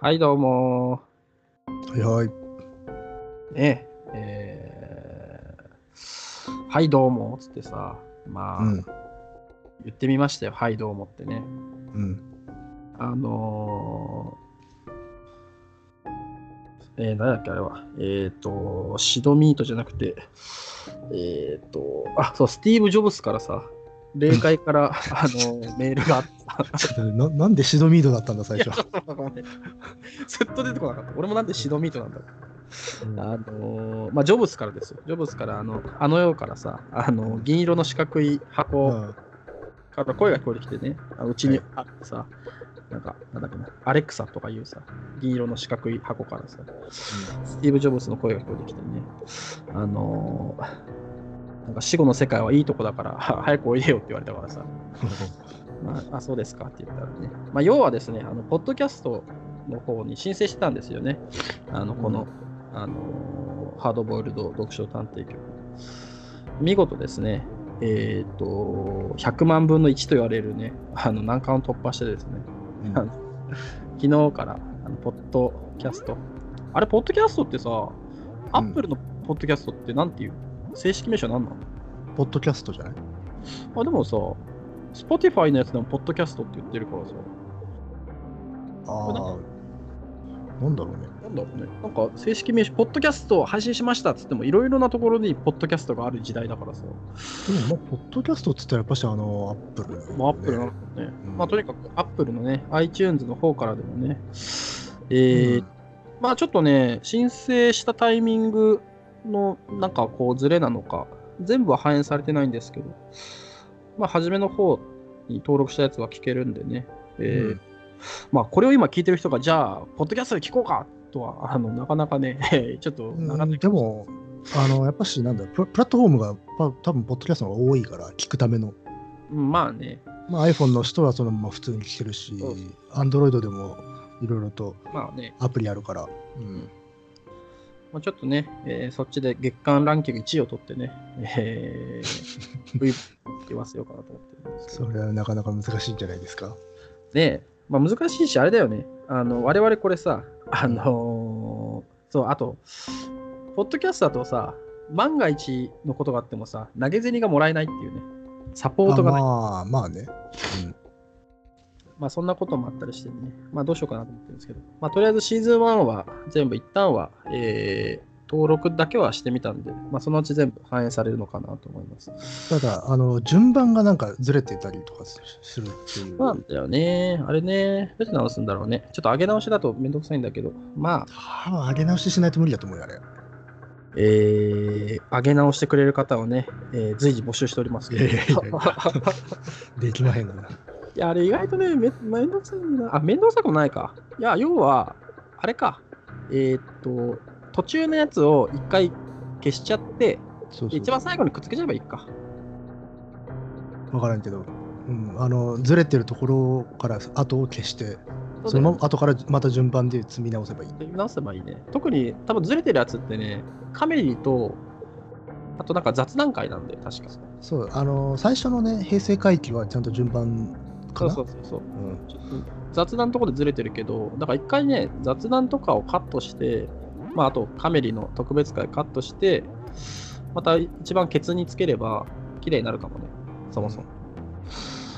はい、どうもはいはい。ー。ねえーはい、どうもっつってさ、まあ、うん。言ってみましたよ。はい、どうもってね。うん。あのー、えー、何だっけ、あれは。えっ、と、シドミートじゃなくて、えっ、と、あ、そう、スティーブ・ジョブスからさ、霊界から、あのーメールがあってさ、ななんでシドミードだったんだ、最初。ちょっとごめんずっと出てこなかった。俺もなんでシドミートなんだあのーまあ、ジョブスからですよ。ジョブスから、あの、あの世からさ、あの、銀色の四角い箱うん。から声が聞こえてきてね、あうちにはい。あってさ、なんか、なんだっけな、アレクサとかいうさ、銀色の四角い箱からさ、スティーブ・ジョブスの声が聞こえてきてね、あのーなんか死後の世界はいいとこだから、は 早くおいでよって言われたからさ、まあ、あそうですかって言ったらね、まあ、要はですね、あの、ポッドキャストの方に申請してたんですよね。あの、この、あのーハードボイルド読書探偵局。見事ですね、えっ、と、100万分の1と言われるね、あの、難関を突破してですね、うん昨日から、あのポッドキャスト。あれ、ポッドキャストってさ、アップルのポッドキャストってなんていう正式名称なんなの？ポッドキャストじゃない？あ、でもさ、Spotify のやつでもポッドキャストって言ってるからさ、ああ。なんだろうね。なんだろうね。なんか正式名称、ポッドキャストを配信しましたっつっても、いろいろなところにポッドキャストがある時代だからさ、でも、まあ、ポッドキャストっつったらやっぱしあの、アップル、まあ、アップルなのね。うん。まあ、とにかくアップルのね、iTunes の方からでもね、えーうん。まあちょっとね、申請したタイミングのなんかこうズレなのか、全部は反映されてないんですけど、まあ初めの方に登録したやつは聞けるんでね、えーうんまあこれを今聞いてる人が、じゃあ、ポッドキャストで聞こうかとは、あのなかなかね、ちょっとなかなかうんでも、あの、やっぱし、なんだプラ、プラットフォームが、まあ多分ポッドキャストの方が多いから、聞くための。うんまあね、まあ、iPhone の人はそのまま普通に聞けるし Android でもいろいろとまあね、アプリあるから。うん。まあ、ちょっとね、えーそっちで月間ランキング1位を取ってね、えー、V 言わせようかなと思ってるんです。それはなかなか難しいんじゃないですか？ねまあ、難しいし、あれだよね。あの、我々これさ、あのーそう、あと、ポッドキャストだとさ、万が一のことがあってもさ、投げ銭がもらえないっていうね、サポートがない。ままあ、まあね。あ、そんなこともあったりしてね、まあ、どうしようかなと思ってるんですけど、まあ、とりあえずシーズン1は全部一旦は、えー登録だけはしてみたんで、まあ、そのうち全部反映されるのかなと思います。ただ、あの、順番がなんかずれてたりとかすするっていう。なんだよね。あれね、どうやって直すんだろうね。ちょっと上げ直しだとめんどくさいんだけど、まあ、多分上げ直ししないと無理だと思うよ、あれ。えー、上げ直してくれる方をね、えー随時募集しております。できまへんがな。いや、あれ意外とね、めめんどくさいな。あ、めんどくさくもないか。いや、要は、あれか。えーっと、途中のやつを一回消しちゃって、そうそう一番最後にくっつけちゃえばいいか。わからんけど、うん、あの、ずれてるところから後を消して、その後からまた順番で積み直せばいい。直せばいいね。特に、多分ずれてるやつってね、カメリと、あとなんか雑談会なんで、確か。そう、あの、最初のね、平成回帰はちゃんと順番かな？そうそうそうそう。うん。雑談のところでずれてるけど、だから一回ね、雑談とかをカットして、まあ、あとカメリの特別会カットして、また一番ケツにつければ、綺麗になるかもね、そもそも。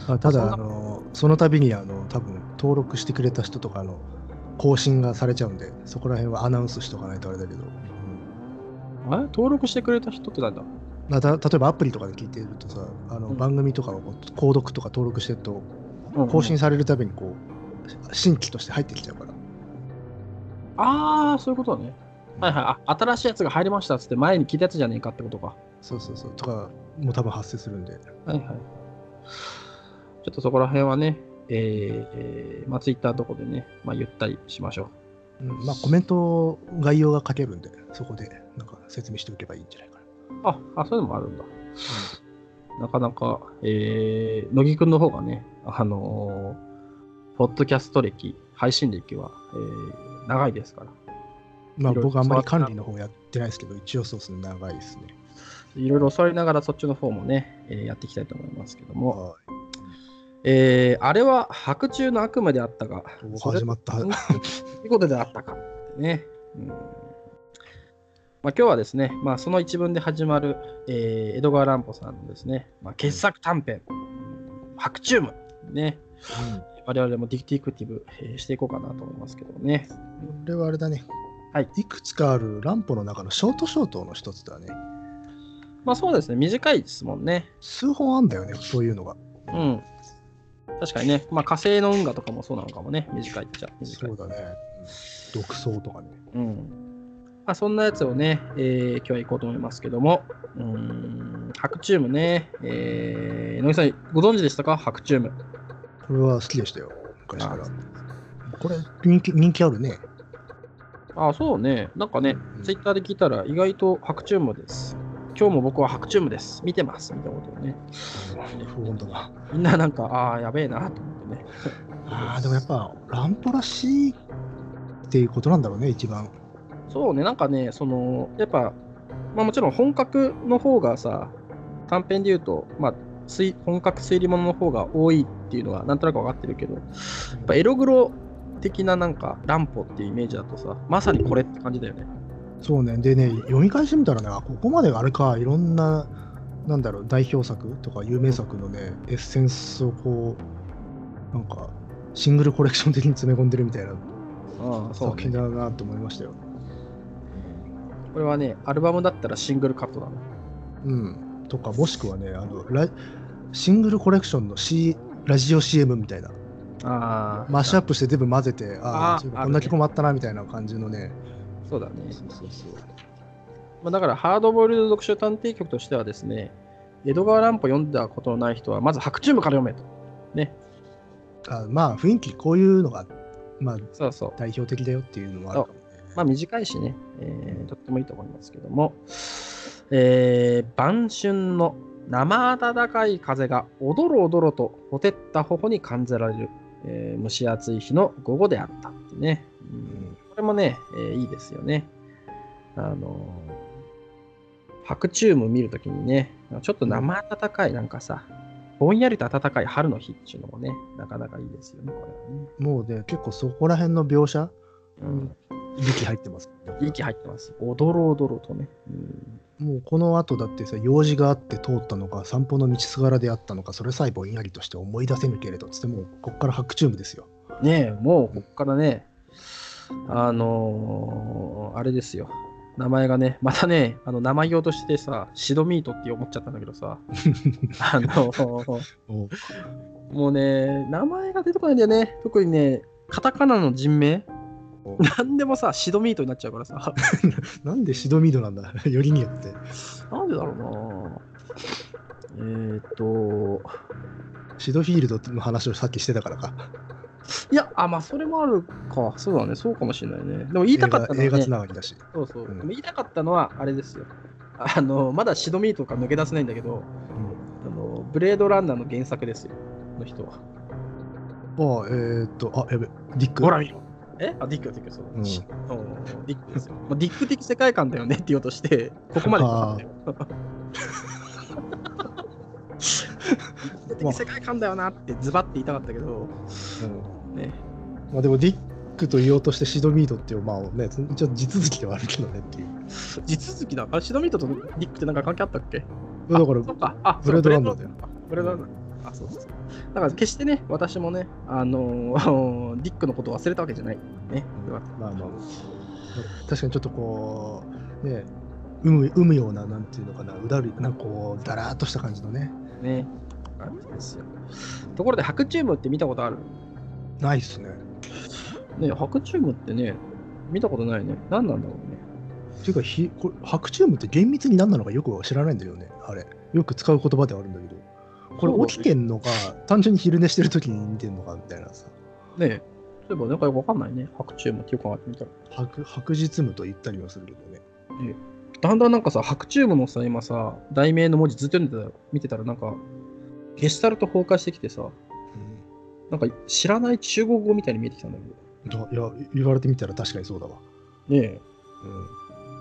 あただ、あの、その度に、あの、多分登録してくれた人とかの更新がされちゃうんで、そこら辺はアナウンスしとかないとあれだけど。うん。あれ？登録してくれた人ってなんだまあた例えばアプリとかで聞いてるとさ、あのうん。番組とかをこう購読とか登録してると、更新さされるたびにこう、新規として入ってきちゃうから。ああ、そういうことね。はいはい。あ、新しいやつが入りましたっつって前に聞いたやつじゃねえかってことか。そうそうそう。とかも多分発生するんで。はいはい。ちょっとそこら辺はね、えーえーまあ、ツイッターのとこでね、まあ、ゆったりしましょう。うんまあコメント概要が書けるんで、そこでなんか説明しておけばいいんじゃないかな。あ、あ、そういうのもあるんだ。なかなか、えー、乃木くんの方がね、あのーポッドキャスト歴、配信歴は、えー長いですから。まあ僕あんまり管理の方やってないですけど、一応そうですね、長いですね。いろいろ教わりながらそっちの方もね、えーやっていきたいと思いますけども、はいえー、あれは白昼の悪夢であったが、始まった。本当にいいことであったかってね。うんまあ、今日はですね、まあ、その一文で始まる、えー江戸川乱歩さんのですね、まあ、傑作短編、白昼夢、ね、我々もディティクティブ、えーしていこうかなと思いますけどね。これはあれだね。はい。いくつかある乱歩の中のショートショートの一つだね。まあそうですね、短いですもんね。数本あんだよね、そういうのが。うん。確かにね、まあ火星の運河とかもそうなのかもね、短いっちゃ短いそう。だね。独走とかね。うん。まあそんなやつをね、えー今日は行こうと思いますけども、うーん、白チュームね、えー、野木さん、ご存知でしたか？白チューム。これは好きでしたよ、昔からあ。これ人気、人気あるね。あ、そうね。なんかねう、んツイッターで聞いたら意外と白チュームです。今日も僕は白チュームです。見てます。みたいなことをね。不穏だな。みんななんか、ああ、やべえなと思ってね。ああ、でもやっぱ、乱歩らしいっていうことなんだろうね、一番。そうね、なんかね、その、やっぱ、まあもちろん本格の方がさ、短編で言うと、まあ、推本格推理物の方が多いっていうのはなんとなく分かってるけど、やっぱエログロ的ななんか乱歩っていうイメージだとさ、まさにこれって感じだよね。そうね。でね、読み返してみたらね、あここまであれか、いろんな、なんだろう、代表作とか有名作のね、エッセンスをこう、なんか、シングルコレクション的に詰め込んでるみたいなああ、そう作品ね。だなと思いましたよ。これはね、アルバムだったらシングルカットだな。うん。とか、もしくはね、あの、ラシングルコレクションの、C、ラジオ CM みたいな、ああ、マッシュアップして全部混ぜて、ああ、こんだけ困ったなみたいな感じのね。そうだね。そうそうそう。まあ、だから、ハードボイルド読書探偵局としてはですね、江戸川乱歩読んだことのない人は、まず白チュームから読めと。ね。あまあ、雰囲気、こういうのが、まあ、そうそう。代表的だよっていうのもあるかもね。まあ短いしね、えーとってもいいと思いますけども、えー晩春の生暖かい風がおどろおどろとほてった頬に感じられる、えー蒸し暑い日の午後であったってね、うんこれもね、えーいいですよね。あのー白チューム見るときにね、ちょっと生暖かいなんかさ、ぼんやりと暖かい春の日っていうのもね、なかなかいいですよね、これはね。もうね、結構そこら辺の描写、うん、息入ってます。息入ってます。おどろおどろとね。うんもうこの後だってさ、用事があって通ったのか、散歩の道すがらであったのか、それさえぼんやりとして思い出せぬけれど、つってもうこっから白チュームですよ。ねえ、もうこっからね、あのーあれですよ。名前がね、またね、あの名前言おうとしてさ、シドミートって思っちゃったんだけどさ、あのーおもうね、名前が出てこないんだよね。特にね、カタカナの人名お なんでもさ、シドミートになっちゃうからさ、なんでシドミードなんだ？よりによって。なんでだろうなえーっと、シドフィールドの話をさっきしてたからか。いや、あ、まあ、それもあるか。そうだね、そうかもしれないね。でも言いたかったのは、ね、映画つながりだし。そうそう。うんでも言いたかったのは、あれですよ。あの、まだシドミートから抜け出せないんだけど、あのブレードランナーの原作ですよ、の人は。ああ、えー、っと、あ、やべ、ディック。ほら見ろ。え？あ、ディック、ディック、そう。うんしあのディックですよ。まあ、ディック的世界観だよねって言おうとして、ここまで来たんだよ。ディック的世界観だよなってズバって言いたかったけど、うんね、まあでもディックと言おうとしてシドミードっていう、まあね、ちょっと地続きではあるけどねっていう。地続きだ。あ、シドミートとディックってなんか関係あったっけ？だからあ、そっか。あ、ブレードランナーだよ。ブレードランナー。あ、そうそうそう。だから決してね、私もね、あのー ディックのことを忘れたわけじゃない。ね。よかったまあまあ、確かにちょっとこう、ね、生む生むような、なんていうのかな、うだる、なんかこう、だらーっとした感じのね。ね。感じですよ。ところで、白チュームって見たことある？ないっすね。ね、白チュームってね、見たことないね。何なんだろうね。っていうかひこれ、白チュームって厳密に何なのかよく知らないんだよね、あれ。よく使う言葉ではあるんだけど。これ起きてんのか、単純に昼寝してる時に見てんのかみたいなさ。ねそういえば、なんかよくわかんないね。白チュームってよく考えてみたら。白白日夢と言ったりもするけどね。だんだんなんかさ、白チュームのさ、今さ、題名の文字ずっと読んでたら、見てたらなんか、ゲシュタルト崩壊してきてさ、なんか知らない中国語みたいに見えてきたんだけど。だいや、言われてみたら確かにそうだわ。ねえ。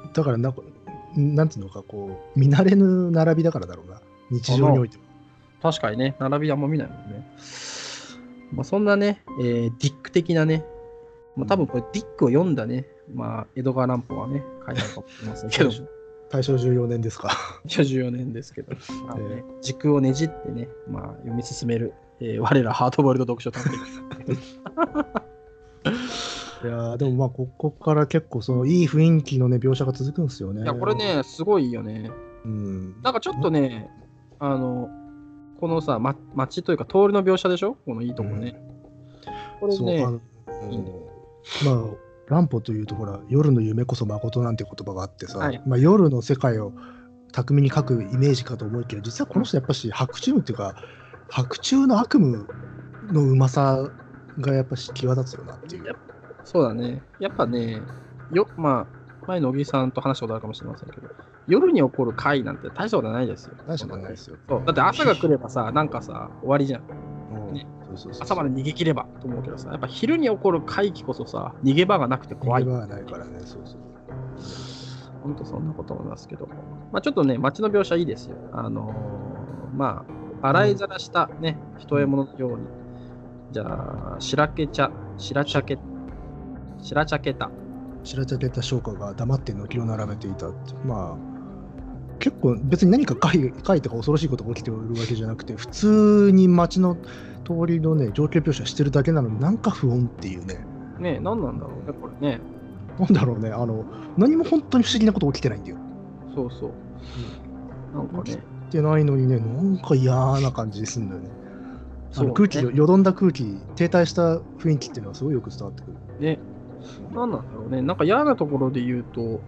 うん、だからなんか、なんていうのか、こう、見慣れぬ並びだからだろうな。日常においても。確かにね、並びあんま見ないもんね。まあ、そんなね、えーディック的なね、まあ、多分これディックを読んだね、まあ、江戸川乱歩はね、書いてあるかもしれません けど、大正14年ですか。14年ですけど、まあね、時空をねじってね、まあ、読み進める、えー我らハードボイルド読書探偵 いやーでもまあここから結構そのいい団雰囲気のね描写が続くんですよね。いや、これ、ね、すごいよね。うん、なんかちょっとね、あの、このさ、ま、街というか通りの描写でしょ？このいいとこね。これねそうあ、の、いいねまあ乱歩というとほら夜の夢こそ誠なんて言葉があってさ、はいまあ、夜の世界を巧みに描くイメージかと思いきや実はこの人やっぱし白昼夢っていうか白昼の悪夢のうまさがやっぱし際立つよなっていう。そうだね。やっぱね、よ、まあ、前の小木さんと話したことあるかもしれませんけど、夜に起こる怪なんて大したことないですよ。大したことないですよ。だって朝が来ればさ、なんかさ、終わりじゃん。朝まで逃げ切ればと思うけどさ、やっぱ昼に起こる怪奇こそさ、逃げ場がなくて怖い逃げ。場はないからね。そうそう。ほんとそんなこと思いますけど。まあちょっとね、街の描写いいですよ。あのーまあ、洗いざらしたね、人獲物のように。じゃあ、白け茶、白茶け、白茶けた。白茶けた商家が黙って軒を並べていたまあ結構別に何か書いとか恐ろしいことが起きているわけじゃなくて普通に街の通りのね状況描写してるだけなのになんか不穏っていうね。ねえ、何なんだろうね、これね。なんだろうねあの何も本当に不思議なこと起きてないんだよ。そうそう。なんかね、起きてないのにねなんか嫌な感じすんだよね。あその空気よよどんだ空気停滞した雰囲気っていうのはすごいよく伝わってくる。ね、何なんだろうね。なんか嫌なところで言うと、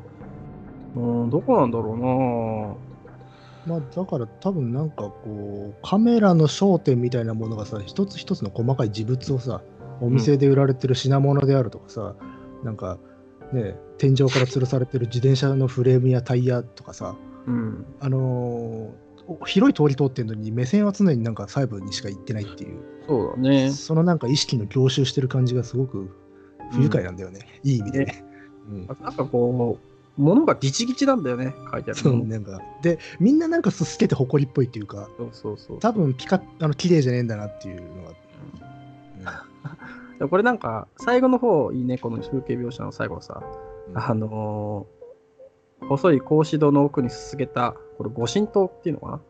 うん、どこなんだろまあだから多分なんかこうカメラの焦点みたいなものがさ一つ一つの細かい事物をさお店で売られてる品物であるとかさ、なんかね天井から吊るされてる自転車のフレームやタイヤとかさうな。うん。あのー広い通り通ってるのに目線は常になんか細部にしか行ってないっていう、そうだね。そのなんか意識の凝集してる感じがすごく不愉快なんだよね、いい意味でね。うんなんかこう、物がギチギチなんだよね、書いてある。の。そうなんか。でみんななんかすすけて誇りっぽいっていうかそうそうそう。多分ピカあの綺麗じゃねえんだなっていうのが、でもこれなんか、最後の方いいね、この風景描写の最後さ、うん。あのー細い格子戸の奥にすすげた、これ、御神刀っていうのかな？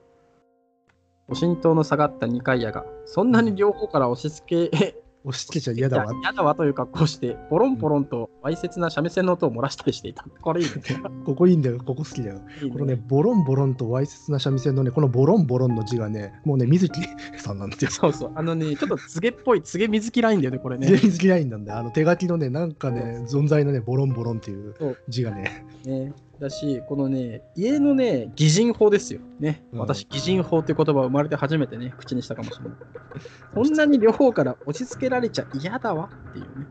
御神刀の下がった二階屋が、そんなに両方から押し付け、押し付けちゃ嫌だわ。嫌だわという格好をして、ポロンポロンとわいせつな三味線の音を漏らしたりしていた。これいいね。ここいいんだよ、ここ好きだよ。いいこのね、ボロンボロンとわいせつな三味線のね、このボロンボロンの字がね、もうね、水木さんなんですよ。そうそう。あのね、ちょっと告げっぽい、告げ水木ラインだよね、これね。水木ラインなんだよ。あの手書きのね、なんかね、存在のね、ボロンボロンっていう字がね、ね、だし、このね、家のね、擬人法ですよ。ね、うん私、擬人法っていう言葉を生まれて初めてね、口にしたかもしれない。こんなに両方から押し付けられちゃ嫌だわっていうね。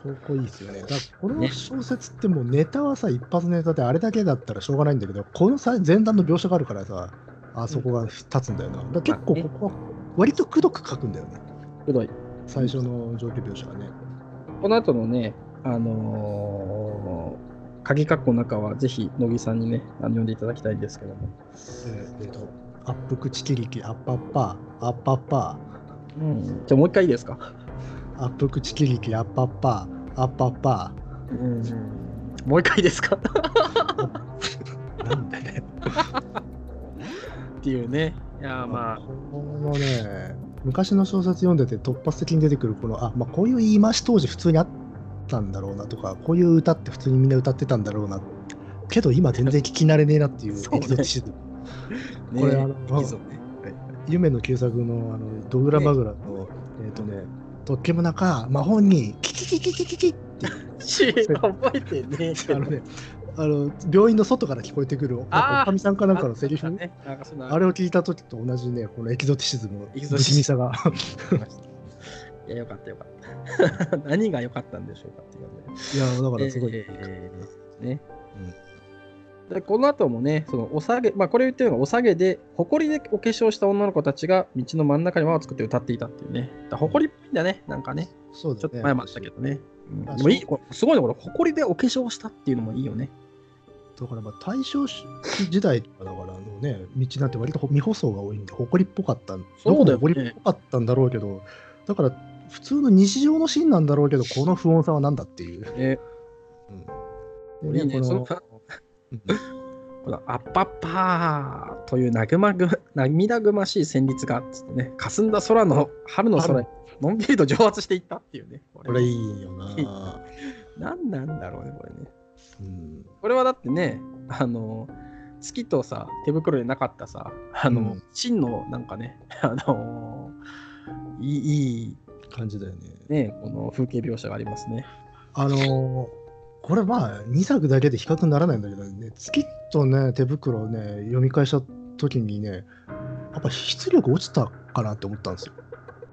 ここいいですよね。だからこの小説ってもうネタはさ、一発ネタであれだけだったらしょうがないんだけど、このさ前段の描写があるからさ、あそこが立つんだよな。だから結構ここは割とくどく書くんだよね。くどい。最初の状況描写がね。この後のね、あのー、鍵括弧の中はぜひ乃木さんにね、あの読んでいただきたいんですけども。えーと、アップクチキリキ、アッパッパー、アッパッパうん、じゃあもう一回いいですか？ー、アップクチキリキ、アッパッパー、アッパッパうん、もう一回いいですか？ー。なんでね。っていうね。いやーまあ、このね、昔の小説読んでて突発的に出てくるこの、あ、まあこういう言い回し当時普通にあったんだろうなとか、こういう歌って普通にみんな歌ってたんだろうな。けど今全然聞き慣れねえなっていうエキゾティシズム。これね。あの。夢の旧作のあのドグラバグラの、えっ、とね、とっけもなか魔法にキキキキキキキって覚えてねえ あのね、あの病院の外から聞こえてくるおかみさんかなんかのセリフ。あ,、れを聞いた時と同じね、このエキゾティシズムの不ゾティシズム気味さが。いや、よかったよかった。何が良かったんでしょうかっていうので。いや、だからすごい。えーね。でこの後もね、そのお下げ、まあこれ言ってるのがお下げで、誇りでお化粧した女の子たちが道の真ん中に輪を作って歌っていたっていうね。だ誇りっぽいんだね、なんかね。そうだね。ちょっと前もあったけどね。うんあでもいい、これすごいね、これ、誇りでお化粧したっていうのもいいよね。だからまあ大正時代とかだから、あのね、道なんて割と未舗装が多いんで、埃っぽかった、どこも埃っぽかったんだろうけど、だから普通の日常のシーンなんだろうけど、この不穏さは何だっていう。ね、うんいいね、そのうんこのアッパッパーというなぐまぐ涙ぐましい旋律がつってね、霞んだ空の春の空へのんびりと蒸発していったっていうね。ここれいいよな。何なんだろうね、これね。うんこれはだってね、あの、月とさ、手袋でなかったさ、あの、うん真のなんかね、あの、いいいい感じだよね。ね、この風景描写がありますね。あのーこれまあ2作だけで比較にならないんだけどね、月とね、手袋をね、読み返した時にね、やっぱ出力落ちたかなって思ったんですよ。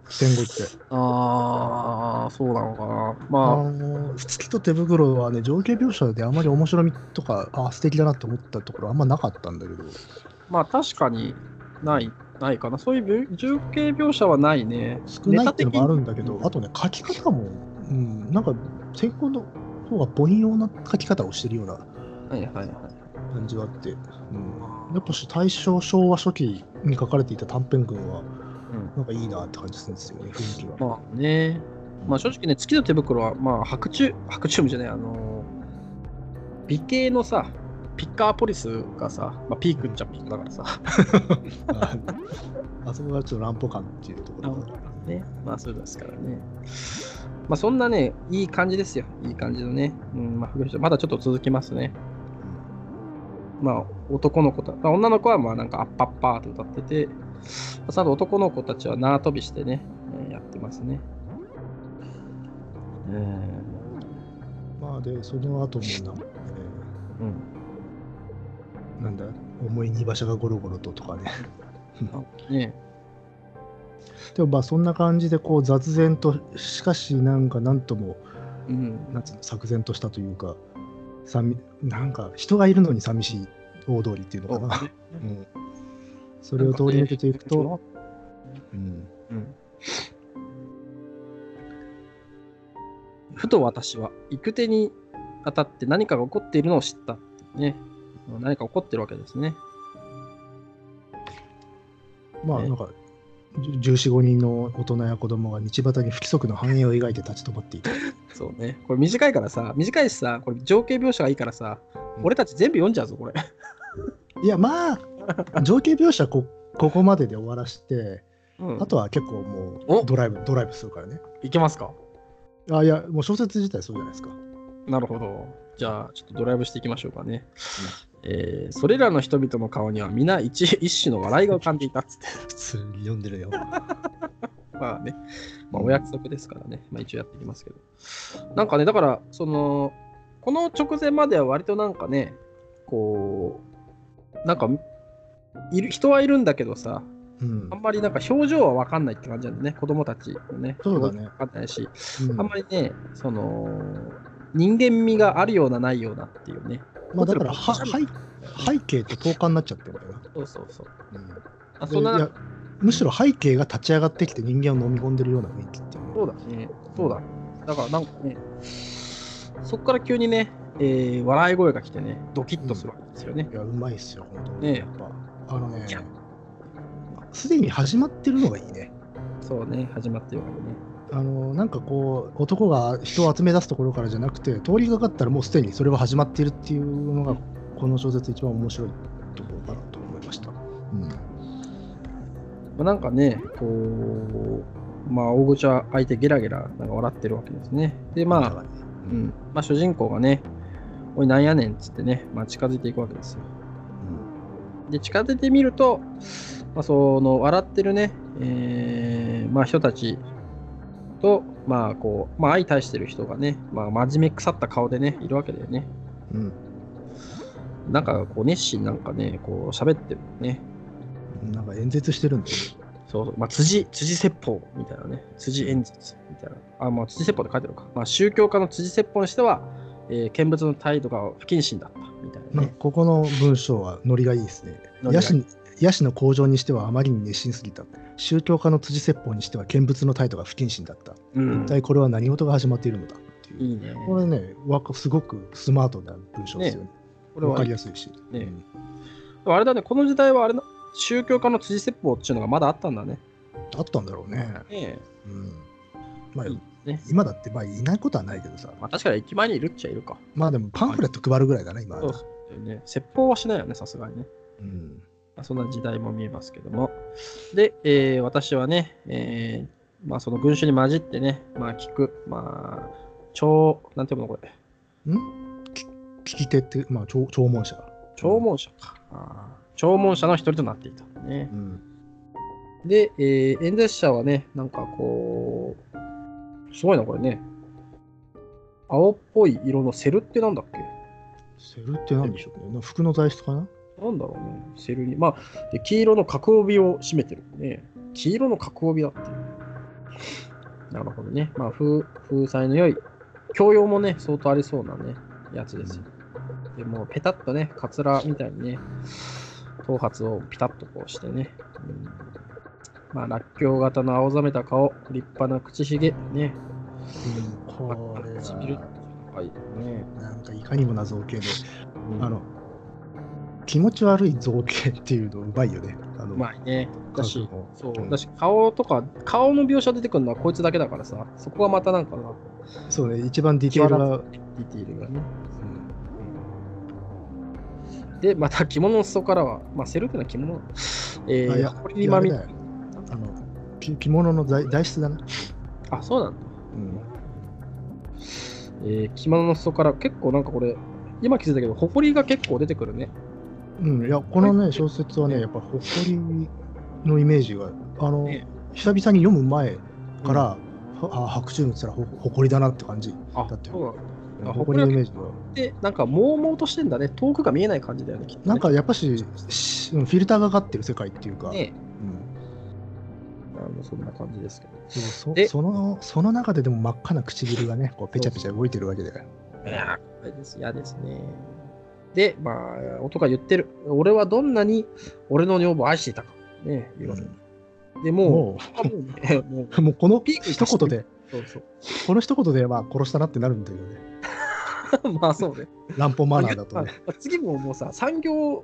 戦後って。ああ、そうなのかな。あまあ、のー月と手袋はね、情景描写であまり面白みとか、あ素敵だなって思ったところあんまなかったんだけど、まあ確かにない、ないかな。そういう情景描写はないね。少ないっていうのもあるんだけど、あとね、書き方も、うん、なんか戦後の方が凡庸な書き方をしてるようなはいはいはい。感じはあって、うん、やっぱし大正昭和初期に書かれていた短編群はうんなんかいいなって感じするんですよね雰囲気が。まあね、まあ正直ね、月の手袋は、まあ白昼、白昼夢じゃない、あのー美形のさ、ピッカーポリスがさ、まあ、ピークっちゃピークだからさ、ああそこがちょっと乱歩感っていうところが。ね、まあそうですからね。まあそんなね、いい感じですよ。いい感じのね。うん、まあ、まだちょっと続きますね。まあ男の子た、まあ、女の子はまあなんかアッパッパーと歌ってて、その後男の子たちは縄跳びしてね、えーやってますね。うん。まあで、その後もな、えうん。ーなんだ、重い荷馬車がゴロゴロととかね。ねでもまあそんな感じでこう雑然と、しかしなんかなんとも、うん。なんつうの、釈然としたというか、寂なんか人がいるのに寂しい大通りっていうのかな。うん、それを通り抜けていくと、うん、うん。ふと私は行く手に当たって何かが起こっているのを知ったっね。何か起こってるわけですね。ねまあなんか、14、5人の大人や子供が道端に不規則な繁栄を描いて立ち止まっていた。そうね。これ短いからさ、短いしさ、これ情景描写がいいからさ、うん俺たち全部読んじゃうぞ、これ。いや、まあ、情景描写こここまでで終わらして、うんあとは結構もおうドライブ、ドライブするからね。いけますか？あいや、もう小説自体そうじゃないですか。なるほど。じゃあ、ちょっとドライブしていきましょうかね。えーそれらの人々の顔には皆一一種の笑いが浮かんでいたっつって。普通に読んでるよ。まあね、まあ、お約束ですからね、まあ一応やっていきますけど。なんかね、だから、その、この直前までは割となんかね、こう、なんか、いる人はいるんだけどさ、うんあんまりなんか表情は分かんないって感じなんだね、子供たちのね。そうだね分かんないし、うんあんまりね、その、人間味があるようなないようなっていうね。まあだからは背背景と等間になっちゃってるんだよな。そうそうそう。うんあそんなむしろ背景が立ち上がってきて人間を飲み込んでるような雰囲気っていうねそうだね。そうだ。だからなんかね、そこから急にね、えー笑い声が来てね、ドキッとするわけですよね。いや、うまいっすよ、本当に。ねえやっぱ、あのねすでに始まってるのがいいね。そうね、始まってるわけね。あの、なんかこう、男が人を集め出すところからじゃなくて、通りがかったらもうすでにそれは始まっているっていうのが、この小説一番面白いところかなと思いました。うん。まあ、なんかね、こう、まあ、大口は相手ゲラゲラなんか笑ってるわけですね。で、まあ、うん、まあ、主人公がね、おい、なんやねんっつってね、まあ、近づいていくわけですよ。で、近づいてみると、まあ、その、笑ってるね、えーまあ、人たちと、まあ、こう、まあ、相対してる人がね、まあ、真面目腐った顔でね、いるわけだよね。うん。なんか、こう、熱心なんかね、こう、喋ってるね。うん。なんか演説してるんだよね。そうそう、まあ、辻、辻説法みたいなね、辻演説みたいな。あ、まあ、辻説法って書いてあるか。まあ、宗教家の辻説法にしては、えー見物の態度が不謹慎だったみたいなまあね。ここの文章はノリがいいですね。ヤシにヤシの工場にしてはあまりに熱心すぎた。宗教家の辻説法にしては見物の態度が不謹慎だった。うん一体これは何事が始まっているのだっていう。いいね。これね、すごくスマートな文章ですよね。わ、これはかりやすいし。ねもあれだね、この時代はあれな、宗教家の辻説法っていうのがまだあったんだね。あったんだろうね。ねえうん。まあ、いいね今だって、まあ、いないことはないけどさ。まあ確かに駅前にいるっちゃいるか。まあでも、パンフレット配るぐらいだね、今はそうね。説法はしないよね、さすがにね。うん。まあそんな時代も見えますけども。で、えー私はね、えーまあその群衆に混じってね、まあ聞く、まあ、超、なんていうのこれ、ん？き聞き手って、まあ、聴聴聞者。聴聞者か。あー聴聞者の一人となっていたねう。ん。で、えー演説者はね、なんかこう、すごいな、これね。青っぽい色のセルってなんだっけ？セルって何でしょうね。服の材質かな？なんだろうね、セルに。まあ、で黄色の角帯を締めてるね。黄色の角帯だっていう。なるほどね。まあ、風風彩の良い、教養もね、相当ありそうなね、やつですよ。でもうペタッとね、カツラみたいにね、頭髪をピタッとこうしてね。うんまあ、らっきょう型の青ざめた顔、立派な口ひげ、ね。これ唇は、はい、ね。なんかいかにもな造形で、うんあの、気持ち悪い造形っていうのうまいよね。あの、うまいね。だし、そう、んだし、顔とか、顔の描写出てくるのはこいつだけだからさ、そこがまたなんかな、そうね、一番ディテールが、ディティールがね。で、また着物の裾からは、まあ、セルってのは着物。えー、これにまみあのき着物の材材質だな。あ、そうなんだ。うん。えー、着物の裾から結構なんかこれ、今気づいたけど、ほこりが結構出てくるね。うん、いや、このね、小説はね、やっぱ誇りのイメージが、あの、ね久々に読む前から、はあ白昼夢って言ったらほ誇りだなって感じ。あだってそう。あ誇りのイメージが。で、なんか、もうもうとしてんだね。遠くが見えない感じだよね、きっと、ね。なんかやっぱし、しフィルターがかかってる世界っていうか、ね、うんあのそんな感じですけど。そうでそそのその中ででも真っ赤な唇がね、こうペチャペチャ動いてるわけだよ。いやー、これです。嫌ですね。で、まあ、男が言ってる。俺はどんなに俺の女房を愛していたか。ね、言うわけ。でももう、もうね、もう、う、もうこの一言で、そうそう。この一言でまあ殺したなってなるんだよね。まあそうね。乱暴マナーだとね。まあ次ももうさ、3行、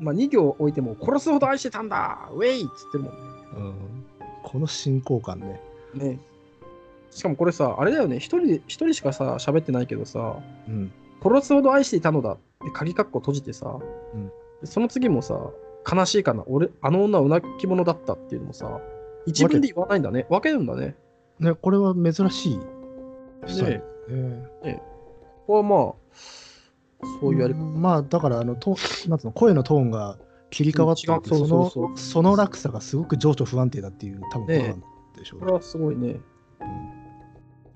まあ2行置いても、殺すほど愛してたんだウェイっつってるもんね。うん、この進行感ね。ねしかもこれさ、あれだよね、一人で、一人しかさ、喋ってないけどさ、うん。殺すほど愛していたのだって鍵括弧閉じてさ、うん。でその次もさ、悲しいかな、俺、あの女はうなき者だったっていうのもさ、一文で言わないんだね。分けるんだね。ね、これは珍しい。スタイルね。ね。これはまあ、そういうやり方。うんまあだからあのとなんつうの声のトーンが切り替わっていてうそうそうそう。その落差がすごく情緒不安定だっていう多分ことなんでしょうこれはすごいね。うん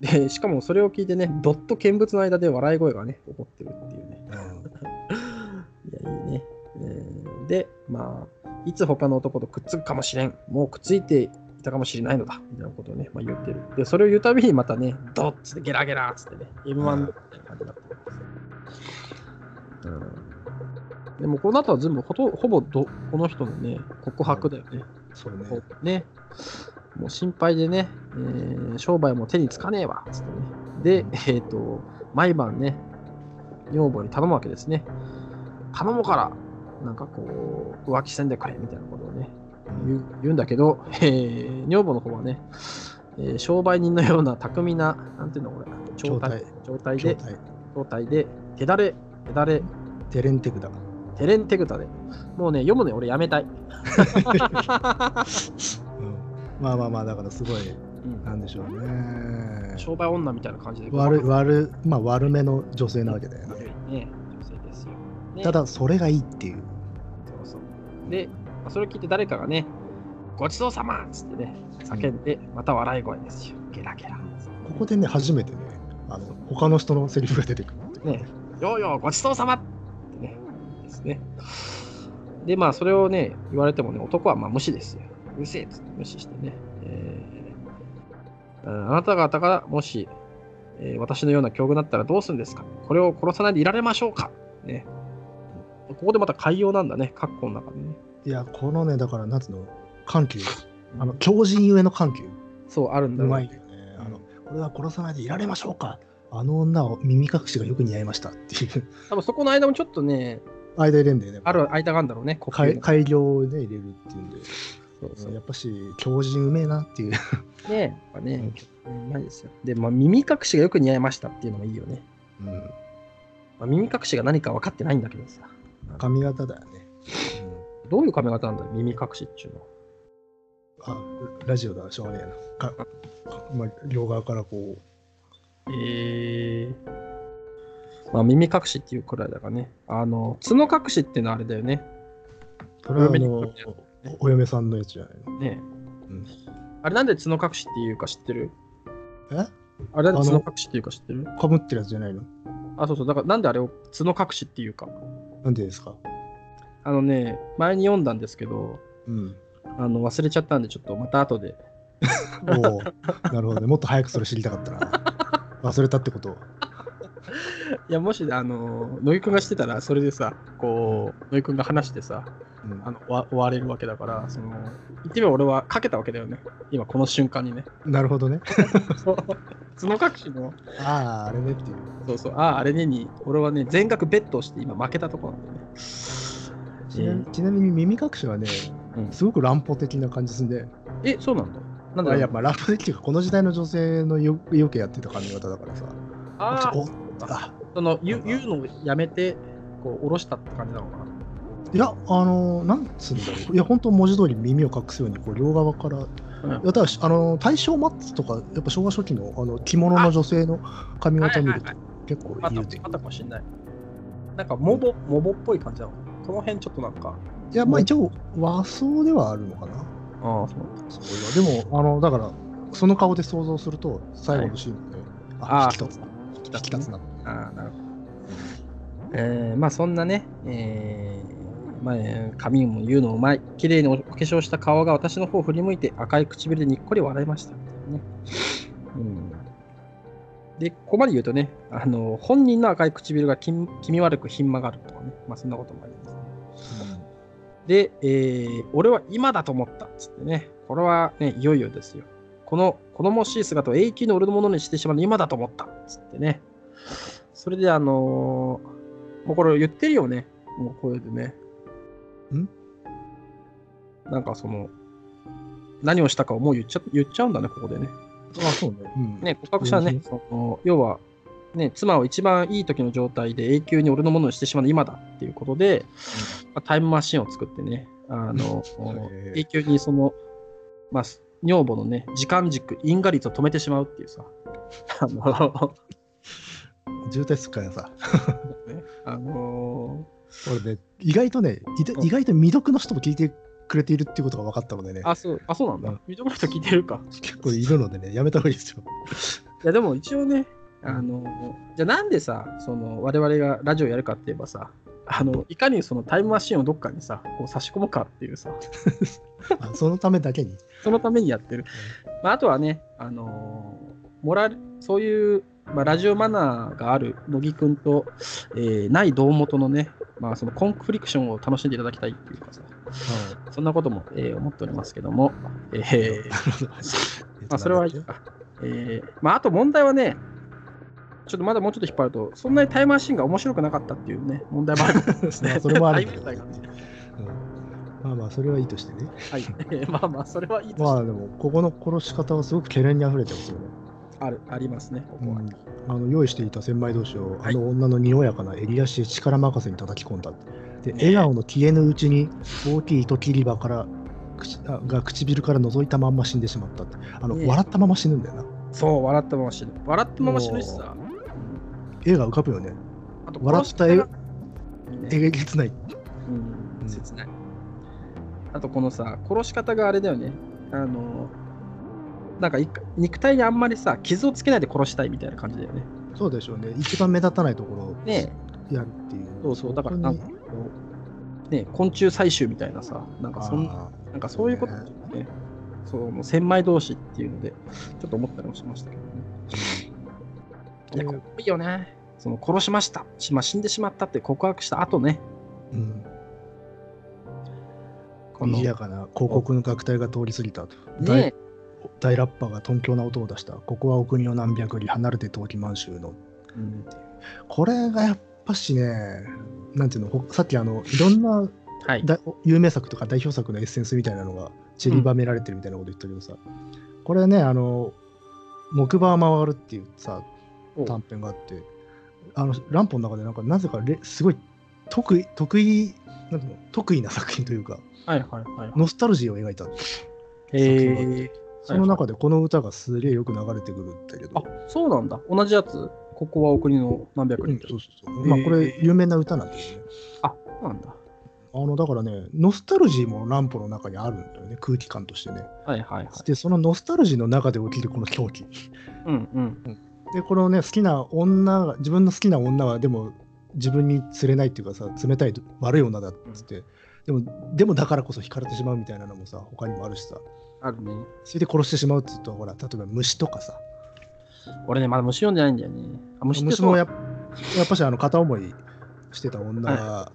で、しかもそれを聞いてね、ドット見物の間で笑い声がね、起こってるっていうね。いや、いいね。えーで、まあ、いつ他の男とくっつくかもしれん。もうくっついていたかもしれないのだ。みたいなことをね、まあ、言ってる。で、それを言うたびにまたね、ドッつってゲラゲラっつってね、M1 みたいな感じになってるんですよ。うん。でも、この後は全部ほとほぼどこの人のね、告白だよね。そうねね、もう心配でね、えー商売も手につかねえわ、つってね。で、えっ、と、毎晩ね、女房に頼むわけですね。頼むから、なんかこう、浮気せんでくれ、みたいなことをね、言う言うんだけど、えー女房の方はね、えー商売人のような巧みな、なんていうのこれ、状態状態で、状態で、手だれ、手だれ、テレンテクだテレンテグタで、もうね、読むのよ、俺やめたい。うんまあまあまあだからすごいうんなんでしょうね商売女みたいな感じで。悪悪まあ悪めの女性なわけだよねね、女性ですよ。ねただそれがいいっていうそうそう。で、まあそれを聞いて誰かがね、ごちそうさまっつってね、叫んで、また笑い声ですよ。ゲラゲラ。ここでね初めてねあの他の人のセリフが出てくるね、ようようごちそうさまってね、ですね。で、まあ、それをね、言われてもね、男はまあ無視ですよ。うるせえっつって無視してね。えーうんあなた方がもし、えー私のような境遇だったらどうするんですか？これを殺さないでいられましょうか？ね。ここでまた海洋なんだね、括弧の中でね。いやこのねだからなんつうの？緩急。あの強靭ゆえの緩急。そう、あるんだろう。うまいよね。あのこれは殺さないでいられましょうか？あの女を耳隠しがよく似合いました。っていう。多分そこの間もちょっとね、間入れんだよね。ある間があるんだろうね、呼吸改の改良をね、入れるっていうんで。そうそうやっぱし、強靭うめえなっていう。ねやっぱね、うまいですよ。で、まあ、耳隠しがよく似合いましたっていうのもいいよね。うん。まあ、耳隠しが何か分かってないんだけどさ。髪型だよね。どういう髪型なんだよ、耳隠しっていうのは。あ、ラジオだ、しょうがねえな。かまあ、両側からこえー。まあ、耳隠しっていうくらいだからね。あの、角隠しっていうのはあれだよね。う、それはあお嫁にのかけてやつおお嫁さんのやつじゃないの？ねうんあれなんで角隠しっていうか知ってる？え？あれなんで角隠しっていうか知ってる？かぶってるやつじゃないの？あ、そうそう。だからなんであれを角隠しっていうか。なんでですか？あのね、前に読んだんですけど、うん。あの忘れちゃったんで、ちょっとまた後で。おおなるほどね。もっと早くそれ知りたかったな。忘れたってこと。いや、もし、あの、野木くんがしてたら、それでさ、こう、野木くんが話してさ、うんあのわ終われるわけだから、その、言ってみれば俺はかけたわけだよね。今、この瞬間にね。なるほどね。そう角隠しの、ああ、あれねっていう。そうそう、ああ、あれねに、俺はね、全額ベットをして今負けたところなんだよね。ちなみちなみに耳隠しはね、うんすごく乱歩的な感じすんで、え、そうなんだ。なんだあやっぱ乱歩的っていうか、この時代の女性のよよくやってた髪型だからさ。あーおあその言う言うのをやめて、こう、下ろしたって感じなのかな？いや、あのなんつうんだろう。いや、本当文字通り耳を隠すように、こう両側から。うんいやただしあの大正末とか、やっぱ昭和初期のあの着物の女性の髪型見るとはい結構あった言うて、あったかもしんない。なんか、モボ、モボっぽい感じなの？この辺ちょっとなんか、いや、まあ一応和装ではあるのかな。ああ、そうそういやでも、あの、だから、その顔で想像すると、最後のシーンで、あーあ、引き立つな。引き立つな。ああ、なるほど。えーまあそんなね、えーまあ、えー髪も言うのうまい、綺麗にお化粧した顔が私の方を振り向いて赤い唇でにっこり笑いました、ねうん。で、ここまで言うとね、あの本人の赤い唇が気気味悪くひん曲がるとかね、まあそんなこともありますね。で、えー俺は今だと思ったっつってね、これはね、いよいよですよ。この好もしい姿を永久に俺のものにしてしまうの今だと思ったっつってね。それで、あのーもうこれ言ってるよね。もうこれでね。ん？なんかその、何をしたかをもう言っちゃ言っちゃうんだね、ここでね。あ、そうね。うん。ね、告白者はねうん、その要は、ね、妻を一番いい時の状態で永久に俺のものにしてしまうの今だっていうことで、まあタイムマシンを作ってね、あの、永久にその、まあ、女房のね、時間軸、因果率を止めてしまうっていうさ、あの、渋滞すっからさ。ね、あの俺ね、意外とね、意外と未読の人も聞いてくれているっていうことが分かったのでね、あ、そう、あ、そうなんだうん。見とこの人聞いてるか。結構いるのでね、やめた方がいいですよ。いや、でも一応ね、あの、じゃあなんでさ、その、我々がラジオやるかって言えばさ、あの、いかにそのタイムマシンをどっかにさ、こう差し込むかっていうさ、あそのためだけに。そのためにやってる。まあ、あとはね、あのモラル、そういう、まあ、ラジオマナーがある乃木くんと、えーない堂本のね、まあ、そのコンフリクションを楽しんでいただきたいっていうかさ、そんなことも、えー思っておりますけども、えーまあ、それはいいか。えーまあ、あと問題はね、ちょっとまだもうちょっと引っ張ると、そんなにタイムマシンが面白くなかったっていうね、問題もあるんですね。まあそれもあるうんまあまあ、それはいいとしてね。はい。え ーまあまあ、それはいいとして、まあでも、ここの殺し方はすごく懸念に溢れてますよね。あるありますね、ここは。うん、あの用意していた千枚同士を、はいあの女のにおやかな襟足で力任せに叩き込んだ。で、笑顔の消えぬうちに大きい糸切り場から口あが唇から覗いたまんま死んでしまったって。あの、ね笑ったまま死ぬんだよな。そう、笑ったまま死ぬ。笑ったまま死ぬしさ。絵が浮かぶよね。あと笑った絵がえげつない。切ない。あとこのさ、殺し方があれだよね。あの、なんかい肉体にあんまりさ、傷をつけないで殺したいみたいな感じだよね。そうでしょうね。一番目立たないところをねやるっていう。そうそう、だからなんかこう、ね昆虫採集みたいなさ、なんかそんな、あなんかそういうことだよね。そう、もう千枚同士っていうので、ちょっと思ったりもしましたけどね。いや、うんかっこいいよね。その殺しました、しまあ、死んでしまったって告白した後ね、うん、この賑やかな広告の楽隊が通り過ぎたと。大ね大ラッパーが頓強な音を出した。ここはお国を何百里離れて陶器満州の。うんこれがやっぱしね、なんていうの、ほさっきあの、いろんなはい。だ有名作とか代表作のエッセンスみたいなのが散りばめられてるみたいなこと言ったけどさ、これね、あの、木馬回るっていうさ、お短編があって、あの、乱歩の中でなんか、なぜかれすごい得意、得意、なんていうの、得意な作品というか、はいはいはい。ノスタルジーを描いた。へえ。その中でこの歌がすげえよく流れてくるんだけど、あ、そうなんだ。同じやつ。ここはお国の何百うん人。そうそうそう。まあ、これ有名な歌なんですよね。あ、そうなんだ。あの、だからね、ノスタルジーも乱歩の中にあるんだよね、空気感としてね。はいはいはい。で、そのノスタルジーの中で起きるこの狂気。うんうん。で、このね、好きな女が、自分の好きな女は、でも、自分に釣れないっていうかさ、冷たい悪い女だっつって、でも、でもだからこそ惹かれてしまうみたいなのもさ、他にもあるしさ、あるね。それで殺してしまうっつうと、ほら、例えば虫とかさ、俺ね、まだ虫読んでないんだよね。あ、虫虫もやっやっぱしあの片思いしてた女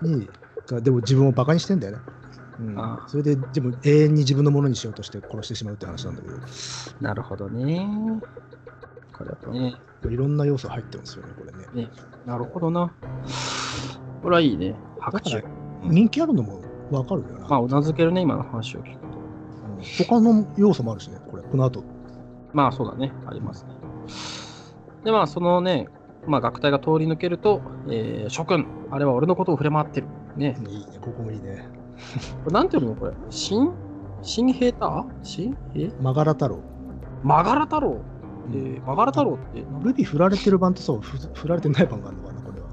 に、がでも自分をバカにしてんだよね。うんああそれで、でも永遠に自分のものにしようとして殺してしまうって話なんだけど、なるほどね。これやっぱね。いろんな要素入ってますよね、これね。ね。なるほどな。これはいいね。白昼。人気あるのもわかるよな。まあ、うなずけるね、今の話を聞くと。うん他の要素もあるしね、これ、この後。まあ、そうだね。ありますね。で、まあ、そのね、まあ、学隊が通り抜けると、えー諸君、あれは俺のことを触れ回ってる。ね。いいね、ここもいいね。これなんていうのこれ？新新兵太新兵マガラ太郎。マガラ太郎。えー、マガラ太郎ってルビ振られてる版とそう、ふ振られてない版があるのかな、これは。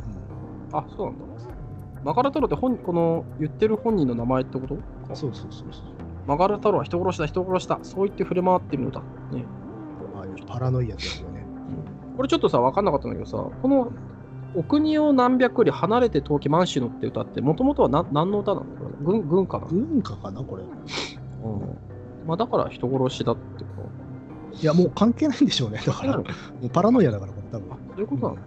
あ、そうなんだ。マガラ太郎って本この言ってる本人の名前ってこと？うんそうそうそうそう。マガラ太郎は人殺しだ、人殺しだ。そう言って触れ回ってるのだ。ね。ああいうパラノイアですよね。これちょっとさ、分かんなかったんだけどさ、このお国を何百里離れて遠き満州のって歌って、もともとは何何の歌なの軍軍歌なの、文化かな、これ。うんまあ、だから人殺しだってこいや、もう関係ないんでしょうね。だと。から、もうパラノイアだから、これ多分あ。そういうことなの、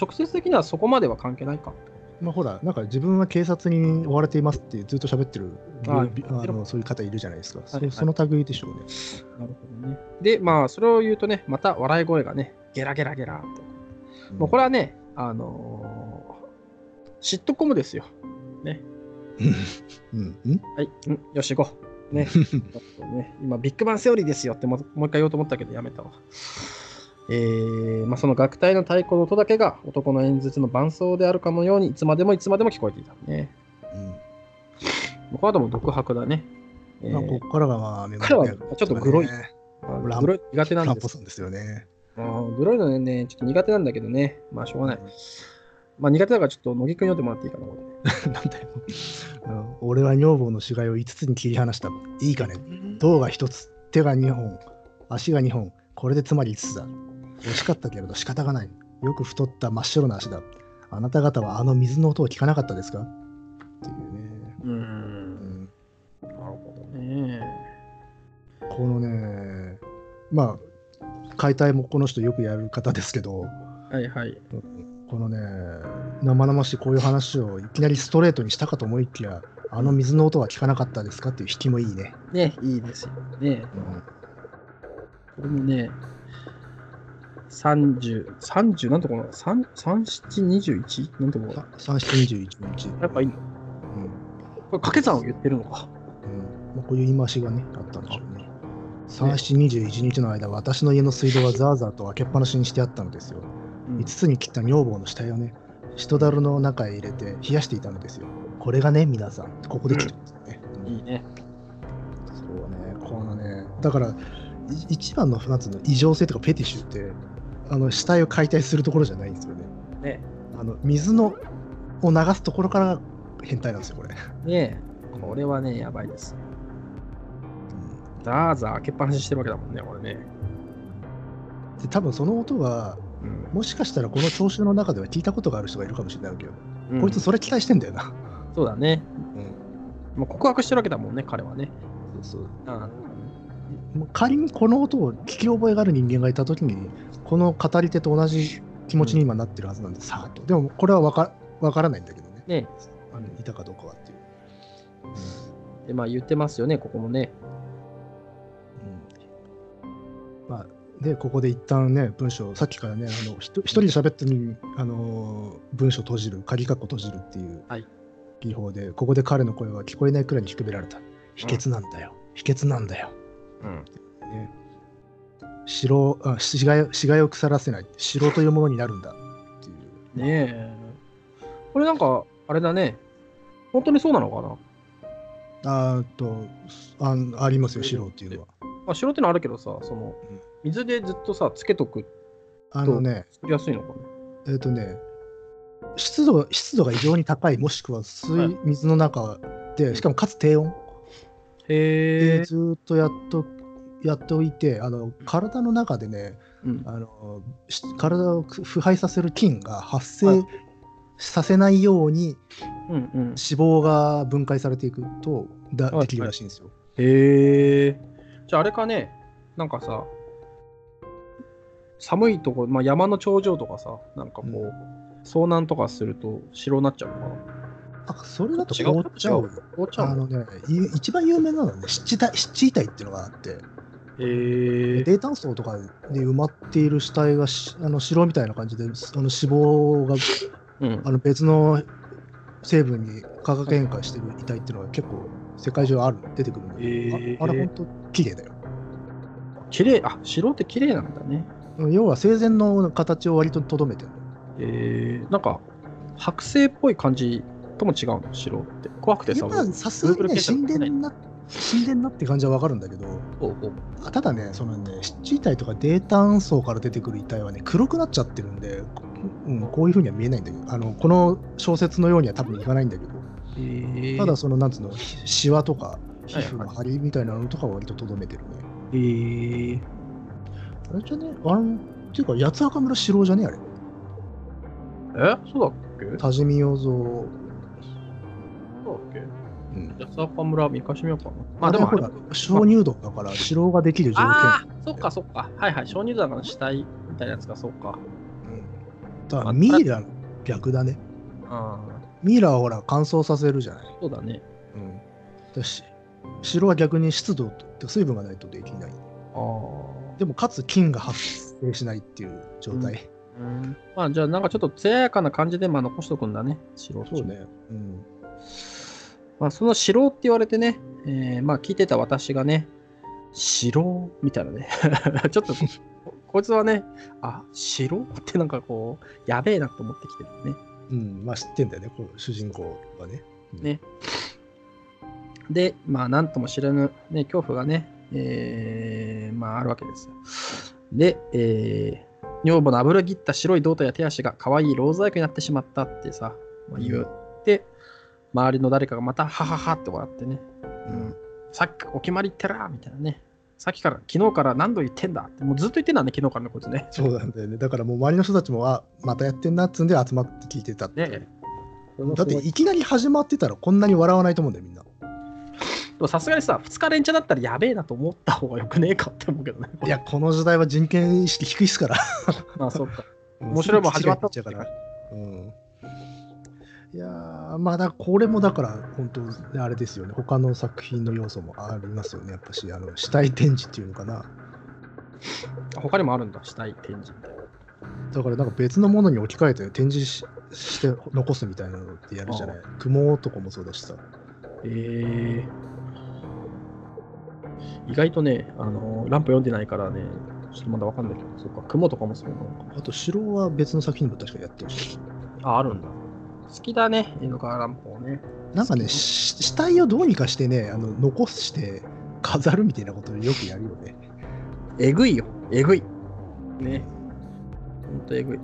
直接的にはそこまでは関係ないか。まあほら、なんか自分は警察に追われていますってずっと喋ってるあびあのそういう方いるじゃないですか。そはいその類でしょうね。なるほどね。で、まあ、それを言うとね、また笑い声がね、ゲラゲラゲラと。もうこれはね、あのー、シットコムですよ。うん。うん。はい、うん、よし、行こう。ね。ね今、ビッグバンセオリーですよってももう一回言おうと思ったけど、やめたわ。えーまあ、その楽隊の太鼓の音だけが男の演説の伴奏であるかのようにいつまでもいつまでも聞こえていたね。うんこの後も独白だね。えーまあ、ここからがまあ、メモ彼はちょっとグロいねまあグロい苦手なんです。ですよね。うんグロいのね、ちょっと苦手なんだけどね。まあ、しょうがない。まあ、苦手だからちょっと乃木くん読んでもらっていいかな、これ。なんだよ。うん俺は女房の死骸を5つに切り離した。いいかね。胴が1つ、手が2本、足が2本。これでつまり5つだ。惜しかったけれど仕方がない。よく太った真っ白な足だ。あなた方はあの水の音を聞かなかったですか？っていうね。う。うんんなるほどね。このね、まあ、解体もこの人よくやる方ですけど、はいはい。このね、生々しいこういう話をいきなりストレートにしたかと思いきや、あの水の音は聞かなかったですか？っていう引きもいいね。ね、いいですよね。これもね、30、30なんとこの、3、37、21? なんとこの、3、7、21日。やっぱいいの？うんこれ掛け算を言ってるのか。うんまあ、こういう言い回しがね、あったんでしょうね。3、7、21日の間、私の家の水道はザーザーと開けっぱなしにしてあったのですよ。うん5つに切った女房の死体をね、人だるの中へ入れて冷やしていたのですよ。これがね、皆さん、ここで切るんですよね。いいね。そうね、このね、だから、い一番の、なんつうの、異常性とかペティッシュって、あの、死体を解体するところじゃないんですよね。ねあの、水の、を流すところから変態なんですよ、これ。ねこれはね、やばいです。ザーザー開けっぱなししてるわけだもんね、これね。で多分その音は、うんもしかしたらこの聴衆の中では聞いたことがある人がいるかもしれないわけよ。うんこいつそれ期待してんだよな。そうだね。うん。もう告白してるわけだもんね、彼はね。そうそう。あもう仮にこの音を聞き覚えがある人間がいたときに、この語り手と同じ気持ちに今なってるはずなんで、さあと。でもこれはわかわからないんだけどね。ねあのいたかどうかはっていう。で、まあ言ってますよね、ここもね。うんまあ、で、ここで一旦ね、文章、さっきからね、あのひと一人で喋ってるのに、あのー文章閉じる、鍵括弧閉じるっていうはい技法で、ここで彼の声は聞こえないくらいに低められた。秘訣なんだよ。秘訣なんだよ。うん。ね、城あ死骸死骸を腐らせない。城というものになるんだっていう。ねえ。これなんか、あれだね。本当にそうなのかな？あーっとあありますよ、城っていうのは。まあ、城ってのあるけどさ、そのうん、水でずっとさ、つけとくあのね、作りやすいのかな？えっ、とね、湿度湿度が異常に高い、もしくは水,、はい。水の中で、しかもかつ低温。へずーっとやっとやっておいて、あの体の中でね、うん。あのし体を腐敗させる菌が発生はい。させないように。脂肪が分解されていくとだはい。できるらしいんですよ。へえ。じゃああれかね、なんかさ、寒いとこ、まあ、山の頂上とかさ、なんかこう、う遭難とかすると城になっちゃうのかな？あそれだと凍っちゃうよ。凍っちゃうの？あのね、い一番有名なのはね、湿地帯湿地遺体っていうのがあって、へえ。低炭素とかで埋まっている死体がしあの城みたいな感じで、あの脂肪がうんあの別の成分に化学変化してる遺体っていうのが結構世界中ある出てくるんだけど、へーああれ本当綺麗だよ。綺麗あ、城って綺麗なんだね。要は生前の形を割ととどめてる。えー、なんか、剥製っぽい感じとも違うの、城って。怖くてさ、今さすがにね、神殿な、神殿なって感じはわかるんだけど、おうおただね、そのね、湿地遺体とか低炭素から出てくる遺体はね、黒くなっちゃってるんで、こうん、こういうふうには見えないんだけど、あのこの小説のようには多分いかないんだけど、えー、ただその、なんつうの、ひシワとか、皮膚の張りみたいなのとかは割ととどめてるね。えー、あれじゃね、あの、っていうか、八つ墓村城じゃね？あれ。え？そうだっけ？多治見洋蔵。そうだっけ？うん。八坂村見かしてみようかな。ままあでもほら鍾乳洞だから城ができる条件。ああ、そっかそっか。はいはい。鍾乳洞の死体みたいなやつか、そうか。うん、だからミイラの逆だね。ああ、ミイラはほら乾燥させるじゃない。そうだね。うん。だし、城は逆に湿度と水分がないとできない。ああ。でもかつ菌が発生しないっていう状態。うん、まあじゃあなんかちょっと艶やかな感じでまあ残しとくんだね、城そうね。うん。まあその城って言われてね、えーまあ聞いてた私がね、城みたいなね、ちょっとここいつはね、あ、城ってなんかこう、やべえなと思ってきてるね。うん。まあ知ってんだよね、こう主人公はね。うんね。で、まあなんとも知らぬ、ね、恐怖がね、えーまああるわけですよ。で、えー女房の油ぎった白い胴体や手足が可愛いローズ細工になってしまったってさ、まあ、言って、周りの誰かがまたハハハって笑ってね、うん。さっきお決まりってらみたいなね。さっきから、昨日から何度言ってんだって、もうずっと言ってんだね、昨日からね、こいつね。そうなんだよね。だからもう周りの人たちも、あ、またやってんなっつうんで集まって聞いてたってねだっていきなり始まってたらこんなに笑わないと思うんだよ、みんな。さすがにさ、2日連チャンだったらやべえなと思った方がよくねえかって思うけどね。いや、この時代は人権意識低いっすから。まあそっか。面白いもん始まったっちゃうから。うん。いやー、まあだ、これもだから、本当、あれですよね。他の作品の要素もありますよね。やっぱし、あの死体展示っていうのかな。他にもあるんだ、死体展示みたいな。だから、なんか別のものに置き換えて展示しして残すみたいなのってやるじゃない。雲男もそうだしさ。えー、意外とね、あのランプ読んでないからね、ちょっとまだわかんないけど、そっか、雲とかもそうなのか。あと、城は別の作品も確かやってるし。あ、あるんだ。好きだね、江戸川乱歩ね。なんかね、し死体をどうにかしてね、あの残して飾るみたいなことをよくやるよね。えぐいよ、えぐい。ね。ほんとえぐい。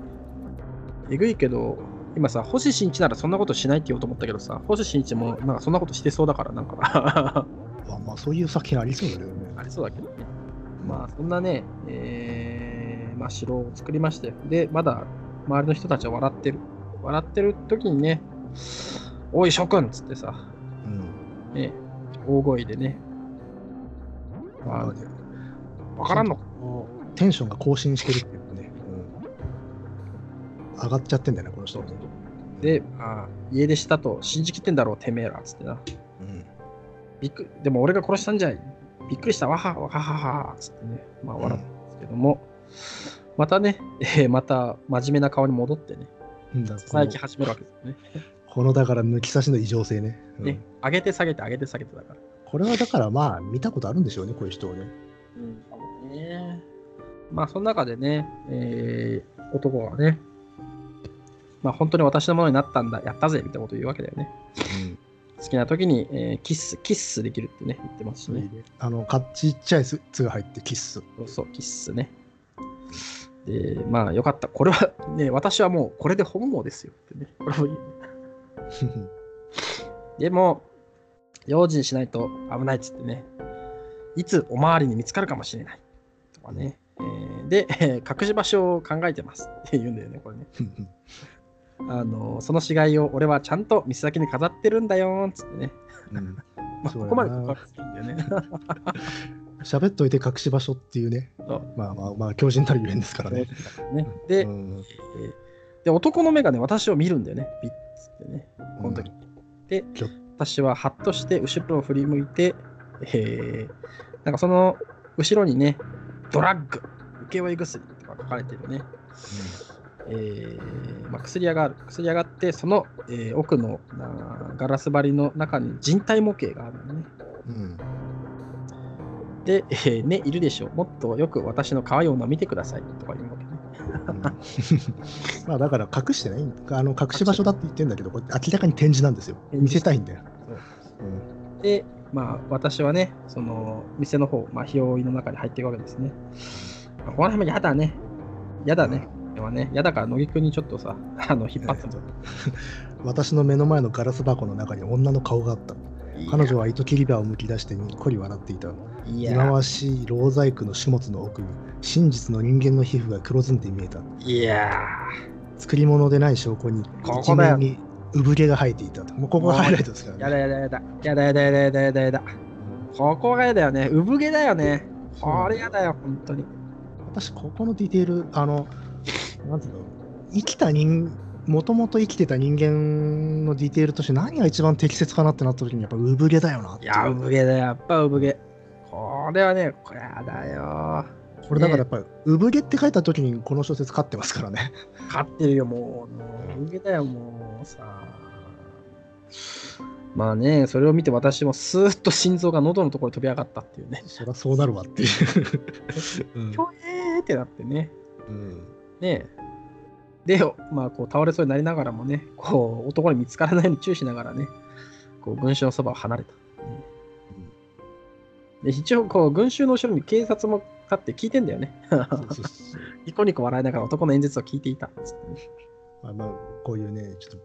えぐいけど、今さ、星新一ならそんなことしないって言おうと思ったけどさ、星新一もなんかそんなことしてそうだから、なんかまあ、まあ、そういう作品ありそうだけどね。ありそうだけどね。まあ、そんなね、えー、まあ、城を作りまして、で、まだ周りの人たちは笑ってる。笑ってる時にね、おい諸君っつってさ、うん。ね、大声でね、まあ、わからんのか。テンションが更新してるっていうかね、うん、上がっちゃってんだよね、この人。で、まあ、家出したと信じきってんだろう、てめえらっつってな。うん、びっくりでも俺が殺したんじゃい。びっくりした、わはわはははっつってね、まあ笑ったんですけども、またね、えーまた真面目な顔に戻ってね、うんだこの最近始めるわけですよね。このだから抜き差しの異常性ね。うんね、上げて下げて上げて下げてだから。これはだからまあ見たことあるんでしょうね、こういう人をね。うん、ね。まあ、その中でね、えー男がね、まあ、本当に私のものになったんだ、やったぜ、みたいなこと言うわけだよね。好きな時に、えーキッス、キッスできるってね、言ってますしね。あの、かちっちゃいスが入ってキス。そうそう、キッスね。で、まあ、よかった。これは、ね、私はもう、これで本望ですよってね。これもいいでも、用心しないと危ないっつってね、いつおまわりに見つかるかもしれない。とかね。えーで、えー隠し場所を考えてますって言うんだよね、これね。あの、その死骸を俺はちゃんと店先に飾ってるんだよーっつってね。うん まあ、ここまで告白するんだよね。喋っといて隠し場所っていうね。まあまあまあ、強靭たるゆえんですからね。ねで、うんえーで、男の目がね、私を見るんだよね。ビッつってね。この時。できょ、私はハッとして後ろを振り向いて、えー、なんかその後ろにね、ドラッグ、請負薬とか書かれてるね。えーまあ、薬屋がある。薬屋があって、その、えー奥のなガラス張りの中に人体模型があるのね。うんで、えーね、いるでしょう。もっとよく私の可愛い女を見てくださいとか言うわけね。うん まあだから隠してないあの隠し場所だって言ってんだけど、これ明らかに展示なんですよ。見せたいんだよ。うんで、まあ、私はね、その店の方、まあ、日用の中に入っていくわけですね。まあこの辺もやだね。やだね。これはね、やだから乃木くんにちょっとさ、あの、引っ張っても 私の目の前のガラス箱の中に女の顔があった。彼女は糸切り刃をむき出してにっこり笑っていた。いや忌まわしい老細工の種物の奥に真実の人間の皮膚が黒ずんで見えた。いや作り物でない証拠に一ここだよ面に産毛が生えていたと。もうここがハイライトですからー、ね。やだやだやだ。やだやだやだやだやだやだ。ここがやだよね。産毛だよね。これやだよ、本当に。私、ここのディテール、あの、なんていうの、生きた人、もともと生きてた人間のディテールとして何が一番適切かなってなった時に、やっぱ産毛だよなっていや、産毛だよ。やっぱ産毛。これはね、これやだよ。これだからやっぱり、産毛って書いた時にこの小説勝ってますからね。勝ってるよ、もう。産毛だよ、もうさ。まあね、それを見て私もスーッと心臓が喉のところに飛び上がったっていうね。そりゃそうなるわっていう。う んひょえーってなってね。うんねで、まあ、こう倒れそうになりながらもね、こう男に見つからないように注意しながらね、こう群衆のそばを離れた。で一応、こう群衆の後ろに警察も立って聞いてんだよね。ニコニコ笑いながら男の演説を聞いていたね。まあまあ、こういうね、ちょっと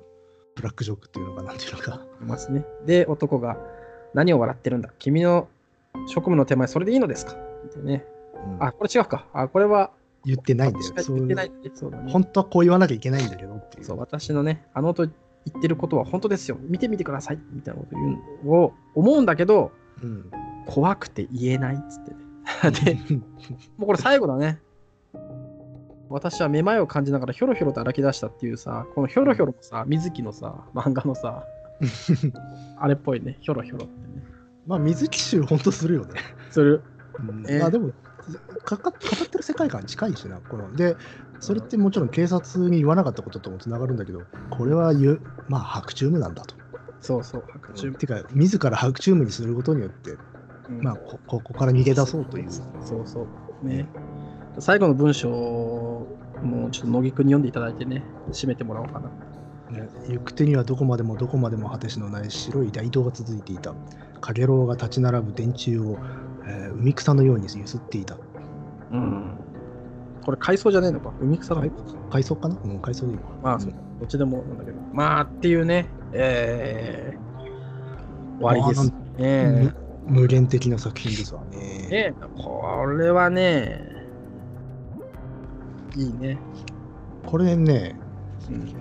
ブラックジョークっていうのかなんていうのか。いますね。で、男が、何を笑ってるんだ？君の職務の手前、それでいいのですか？ってね。うんあ、これ違うか。あ、これは、言ってないんだよ。言ってないそうだね。本当はこう言わなきゃいけないんだけどっていう。そう、私のね、あの音言ってることは本当ですよ。見てみてください。みたいなこと言うのを思うんだけど、うん。怖くて言えないっつってね。で、もうこれ最後だね。私はめまいを感じながらひょろひょろと歩き出したっていうさ、このひょろひょろもさ、水木のさ、漫画のさ、あれっぽいね、ひょろひょろってね。まあ、水木集本当するよね。する。うんえーまあでもかか語ってる世界観近いしなこのでそれってもちろん警察に言わなかったことともつながるんだけどこれは言うまあ白チュームなんだと。そうそう、白昼てか自ら白チュームにすることによって、うんまあこここから逃げ出そうという。そうそう。ね。最後の文章をもうちょっと乃木くんに読んでいただいてね、締めてもらおうかな。ね行く手にはどこまでもどこまでも果てしのない白い大道が続いていた。かげろうが立ち並ぶ電柱を、えー海草のようにゆすっていた。うん。これ海藻じゃねえのか？海草だ海海藻かな？うん、海藻でいいわ。まあ、どっちでもなんだけど。まあっていうね、えー、終わりですね。無無限的な作品ですわね。ねこれはね、いいね。これね、うん、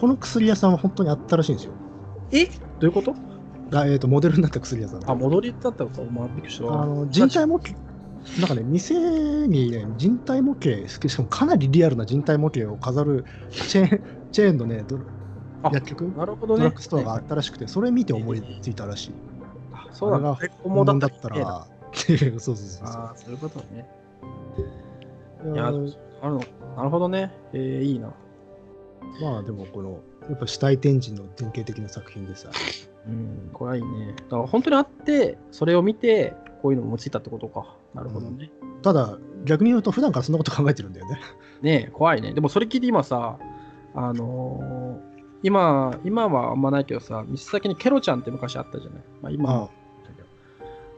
この薬屋さんは本当にあったらしいんですよ。え？どういうこと？あえー、とモデルになった薬屋さん。あ、戻りだったのか、まあ、びっくりした。あの人体模型、なんかね、店にね、人体模型、しかもかなりリアルな人体模型を飾るチェーン チェーンのね、ドあ薬局、なるほどね。ドラッグストアがあったらしくて、それ見て思いついたらしい。あそうなんだ。本物だったたら。ら、っていうそうそうそうそう。ああ、そういうことね。いや、あるのなるほどね。えー、いいな。まあでもこのやっぱ死体展示の典型的な作品でさうん、これはいいね。だから本当にあって、それを見て、こういうのを思いたってことか。なるほどね。ただ逆に言うと普段からそんなこと考えてるんだよねねえ、怖いね。でもそれ聞いて今さ、あのー今、今はあんまないけどさ、店先にケロちゃんって昔あったじゃない。まあ今は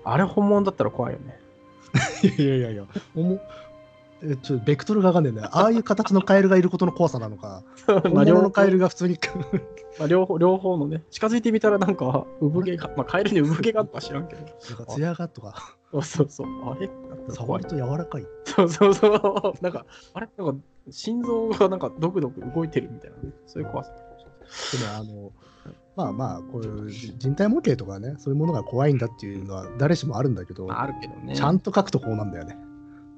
あれ本物だったら怖いよね。いやいやいやえちょっとベクトルがわかんないんだよああいう形のカエルがいることの怖さなのかま本あ両方物のカエルが普通にまあ、両方両方のね、近づいてみたらなんか、産毛が、まあ、カエルに産毛があるか知らんけど。なんか艶がとかそうそうそう。あれ？触る。と柔らかいそうそうそう。なんか、あれ？なんか、心臓がなんかドクドク動いてるみたいな、ね、そういう怖さ。でもあのまあまあこういう人体模型とかねそういうものが怖いんだっていうのは誰しもあるんだけど、まあ、あるけどね。ちゃんと書くとこうなんだよね、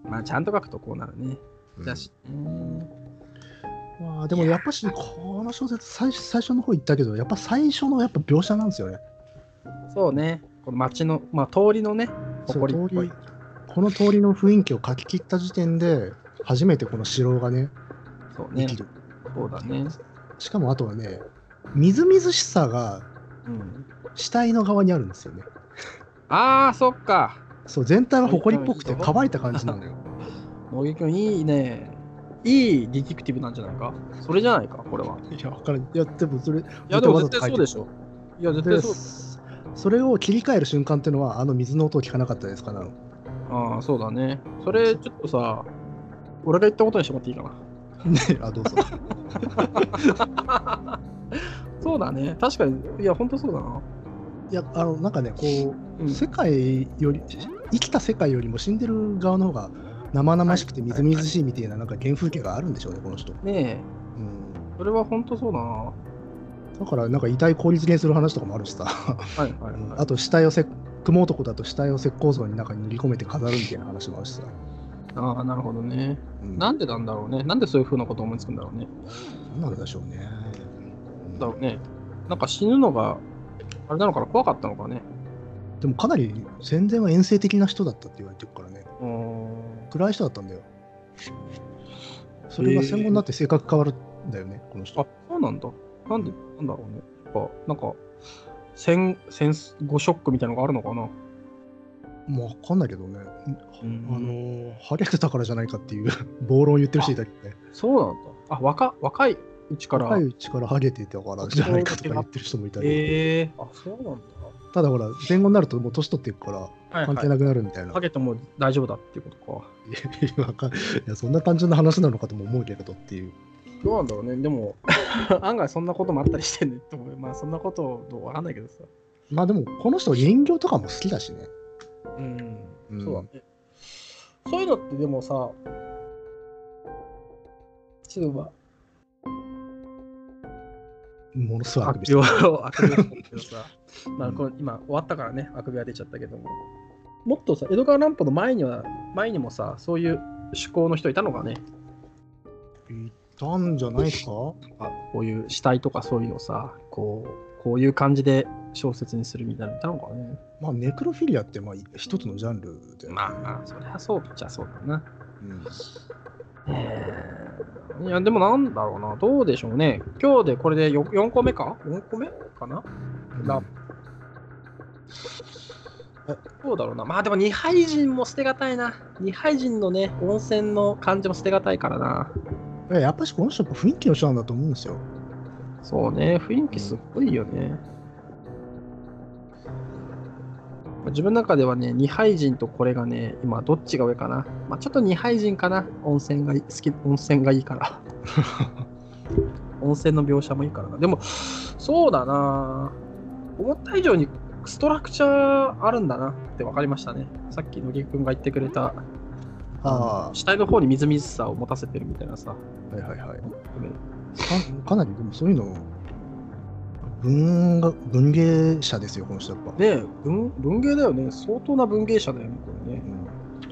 まあ、ちゃんと書くとこうなるね。うんじゃあし、うんまあ、でもやっぱしこの小説最初最初の方言ったけどやっぱ最初のやっぱ描写なんですよねそうね。この街の、まあ、通りのね、そう誇りっぽい通りこの通りの雰囲気を書き切った時点で初めてこの城がねそうねでき。る、そうだね。しかもあとはねみずみずしさがうん。死体の側にあるんですよねああ、そっか。そう全体が埃っぽくて乾いた感じなのよ君、いいね。いいディティクティブなんじゃないか？それじゃないか、これは。いやわからんいやでもそれいや、でも絶対そうでしょ。いや、絶対でそう。それを切り替える瞬間っていうのはあの水の音を聞かなかったですか？なのああ、そうだね。それ、ちょっとさ、俺が言ったことにしてもらっていいかな？ねあどうぞそうだね。確かに、いや、ほんとそうだな。いやあのなんかねこううん世界より生きた世界よりも死んでる側の方が生々しくてみずみずしいみたいななんか原風景があるんでしょうねこの人、ねえ、うん、それはほんとそうだな。だからなんか遺体効率にする話とかもあるしさ、はいはい、はいあと死体をせ雲男だと死体を石膏像に中に塗り込めて飾るみたいな話もあるしさ、ああ、なるほどね。うん、なんでなんだろうね。なんでそういうふうなこと思いつくんだろうね。なんでしょうねだろうね。なんか死ぬのが、あれなのかな、怖かったのかね。でもかなり戦前は遠征的な人だったって言われてるからねうーん。暗い人だったんだよそれが戦後になって性格変わるんだよねこの人あ、そうなんだ。なんで、なんだろうね。やっぱ、なんか、戦、戦後ショックみたいなのがあるのかな。もう分かんないけどね、うんあのー、ハゲてたからじゃないかっていう 暴論を言ってる人いたけどね、そうなんだ。あ、若若いうちから。若いうちからハゲてたからじゃないかとか言ってる人もいたり、ええあ、そうなんだ。ただほら、戦後になるともう年取っていくから。関係なくなるみたいな。ハゲても大丈夫だっていうことか。いやそんな単純な話なのかとも思うけれどっていう。どうなんだろうね。でも、案外そんなこともあったりしてんねと思う。まあ、そんなことどうわかんないけどさ。まあでも、この人人形とかも好きだしね。うん。うんそうだね。そういうのってでもさ、ちょっとまものすごいあ、びしてまあこれ今終わったからね、あくびが出ちゃったけども、もっとさ、江戸川乱歩の前には、前にもさ、そういう趣向の人いたのかね？いたんじゃないですか？あこういう死体とかそういうのをさ、こう、こういう感じで小説にするみたいなのいたのかね？まあ、ネクロフィリアってまあ一つのジャンルで、まあまあ、そりゃそうじゃそうだな。うんえーいや、でもなんだろうな、どうでしょうね。今日でこれで 4, 4個目か ?4 個目かな？ラえどうだろうな。まあでも二杯人も捨てがたいな。二杯人のね、温泉の感じも捨てがたいからな。いややっぱしこの人やっぱ雰囲気の人なんだと思うんですよ。そうね、雰囲気すっごいよね。自分の中ではね、二杯人とこれがね、今どっちが上かな。まあちょっと二杯人かな。温泉がい好き、温泉がいいから。温泉の描写もいいからな。でも、そうだな。思った以上にストラクチャーあるんだなって分かりましたね。さっき野木君が言ってくれた、あ死体の方にみずみずしさを持たせてるみたいなさ。あ、はいはいはい。ねかかなりでもそういうの文が文芸者ですよ、この人やっぱ。ねえ文、文芸だよね。相当な文芸者だよね、これね。うん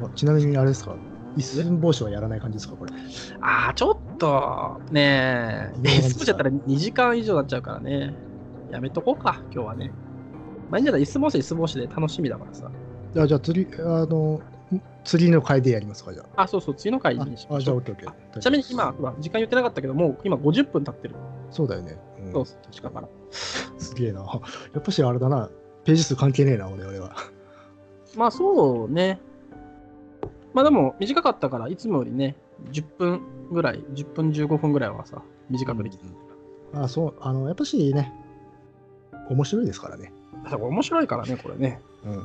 あちなみにあれですか？一寸法師はやらない感じですかこれ？ああ、ちょっと、ねえ、いやスポーツやったら2時間以上になっちゃうからね。やめとこうか、今日はね。まあいいんじゃない、イスボーシ、イスボーシで楽しみだからさ。じゃあ、じゃあ釣り、あの、ん次の回でやりますか、じゃあ、そうそう、次の回あ。にしああじゃあ、ましょう。オッケーオッケー。ちなみに今、ほら時間言ってなかったけど、もう今50分経ってる。そうだよね。うんそうそう、だから。すげえな。やっぱしあれだな。ページ数関係ねえな、俺俺は。まあそうね。まあでも短かったから、いつもよりね、10分ぐらい、10分15分ぐらいはさ、短くできてる。あそう、あの、やっぱしね、面白いですからね。面白いからね、これね。うん。し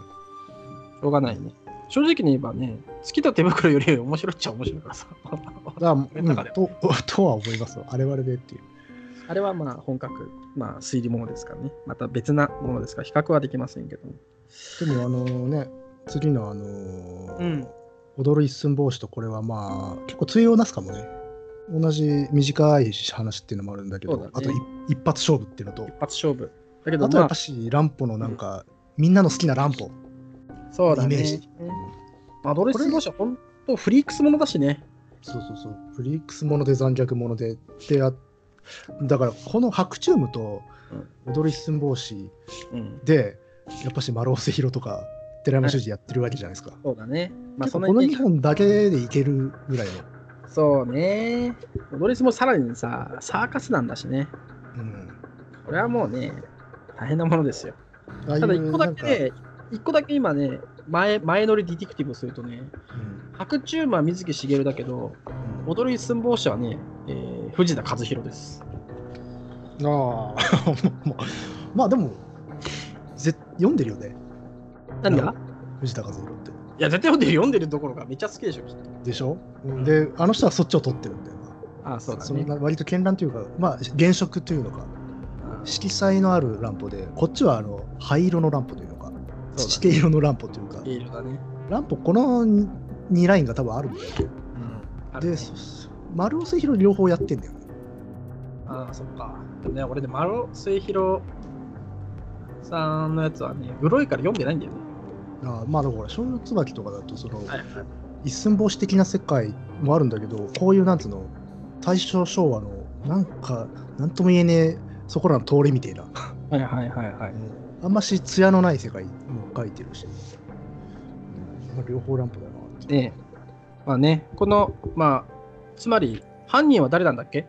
ょうがないね。正直に言えばね、月と手袋より面白いっちゃ面白いからさ。だ うんと とは思いますよ。あれはあれでっていう。あれはまあ本格、まあ推理ものですからね。また別なものですから、比較はできませんけども。でも、あのね、次のあのうん踊る一寸法師とこれはまあ、結構通用なすかもね。同じ短い話っていうのもあるんだけど、ねあとい一発勝負っていうのと、一発勝負。だけど、あとやまあっぱし、乱歩のなんか、みんなの好きな乱歩。そうだねイメージ。まあ、ドレスボーシは本当フリークスものだしね。そうそうそう。フリークスもので残虐もので。であだから、この白チュームと踊る一寸法師うん。で、やっぱし丸尾瀬弘とか、寺山修司やってるわけじゃないですか。そうだね。まあ、そのイメージ2本だけでいけるぐらいの。そうね。ドレスもさらにさ、サーカスなんだしね。うん。これはもうね、大変なものですよ。ただ一個だけね、一個だけ今ね、前前乗りディティクティブをするとね、かうん白チュームは水木しげるだけど、踊る一寸法師はね、えー藤田和弘です。ああ、まあでも、ぜ読んでるよね、何が？藤田和弘って。いや、絶対読んでる、読んでるところがめっちゃ好きでしょ、きっと。でしょ、で、あの人はそっちを取ってるんだよな。ああ、そうだね。割と絢爛というか、まあ、現色というのか、色彩のあるランプで、こっちはあの灰色のランプというのか、土手色のランプというか色だね。ランプ、この2ラインが多分あるんだよ。で、あるねそ丸尾末広両方やってんだよね。ああ、そっか。ね、俺で丸尾末広さんのやつはね、グロいから読んでないんだよね。あまあだから、少女椿とかだと、その、はいはい。一寸法師的な世界もあるんだけど、こういうなんつうの、大正昭和の、なんか、なんとも言えねえ、そこらの通りみたいな、はいはいはいはい。あんまし艶のない世界も書いてるし、まあ、両方ランプだなって。ねまあね、この、まあ、つまり、犯人は誰なんだっけ？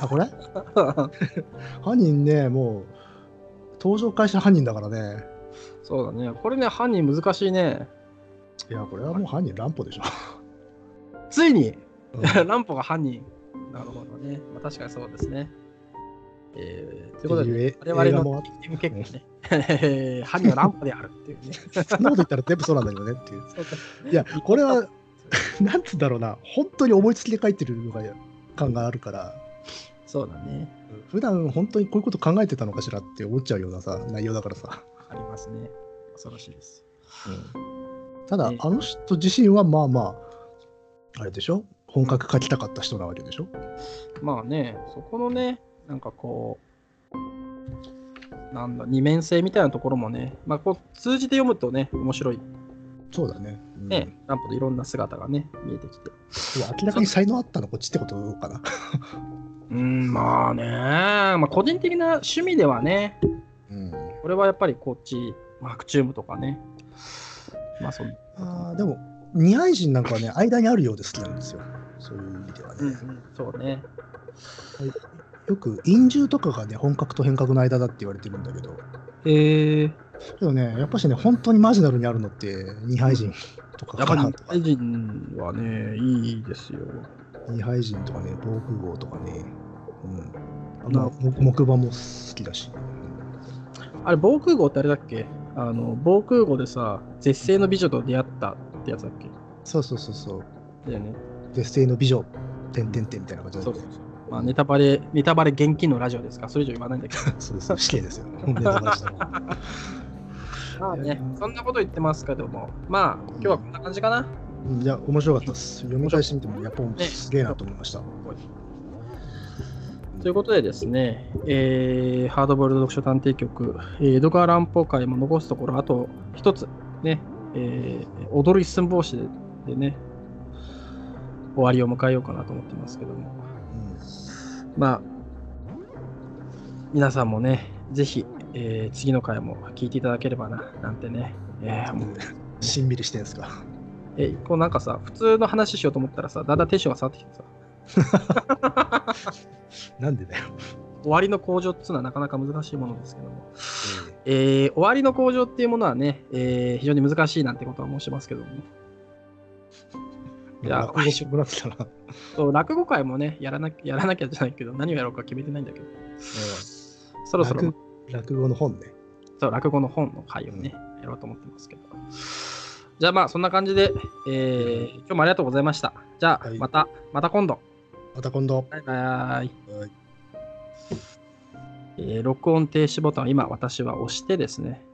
あ、これ？犯人ね、もう、登場開始犯人だからね。そうだね。これね、犯人難しいね。いや、これはもう犯人乱歩でしょ。ついに、うん ランポが犯人。なるほどね。まあ、確かにそうですね。えー、ということで、我々のチーム結構ね、えー犯人はランポであるっていうね。そんなこと言ったら全部そうなんだけどねっていう。いや、これは、なんつうんだろうな、本当に思いつきで書いてるのが感があるから、そうだね。普段本当にこういうこと考えてたのかしらって思っちゃうようなさ、内容だからさ。ありますね。恐ろしいです。ただ、ねあの人自身はまあまあ、あれでしょ？本格書きたかった人なわけでしょ？まあね、そこのね、なんかこう、なんだ、二面性みたいなところもね、まあこう通じて読むとね、面白い。そうだね。うんね、ランポでいろんな姿がね、見えてきて。明らかに才能あったのこっちってことかな。うん、まあね、まあ個人的な趣味ではね、うん、これはやっぱりこっち、マクチュームとかね。まあそんあーでも、二杯人なんかはね、間にあるようで好きなんですよ。そういう意味ではね。うんうん、そうね。よく、陰獣とかがね、本格と変革の間だって言われてるんだけど、えー、けどね、やっぱしね、本当にマジナルにあるのって、二杯人とかやっぱりかなとか大、臣はね、いいですよ。二杯人とかね、防空壕とかね、うん。あなまあ、も木馬も好きだし。あれ、防空壕ってあれだっけ？あの、防空壕でさ、絶世の美女と出会ったってやつだっけ？そうそうそうそう。だよね。絶世の美女、てんてんてんみたいな感じだねそうそうそう。まあ、ネタバレ、ネタバレ現金のラジオですか？ら、それ以上言わないんだけど。そうです。死刑ですよ。ネタバレしたら まあね、そんなこと言ってますけども、まあ、今日はこんな感じかな。うんいや、面白かったです。読み返してみても、やっぱすげえなと思いました。ということでですね、えーハードボールド読書探偵局、えー江戸川乱歩会も残すところ、あと一つ、ね、えー踊る一寸法師ででね、終わりを迎えようかなと思ってますけども、まあ、皆さんもね、ぜひ、えー次の回も聞いていただければな、なんてね、えー思ってしんみりしてんすか？え、こうなんかさ、普通の話しようと思ったらさ、だんだんテンションが下がってきてさ、なんでだよ。終わりの向上っていうのはなかなか難しいものですけども、えー終わりの向上っていうものはね、えー非常に難しいなんてことは申しますけども、いいや落語してもらってたら。そう落語会もねやらなきゃ、やらなきゃじゃないけど、何をやろうか決めてないんだけど、そろそろ落落語の本ね。そう落語の本の回をね、やろうと思ってますけど。じゃあまあそんな感じで、えー今日もありがとうございました。じゃあはいまた、また今度。また今度。バイバイ。はいえー録音停止ボタンを今私は押してですね、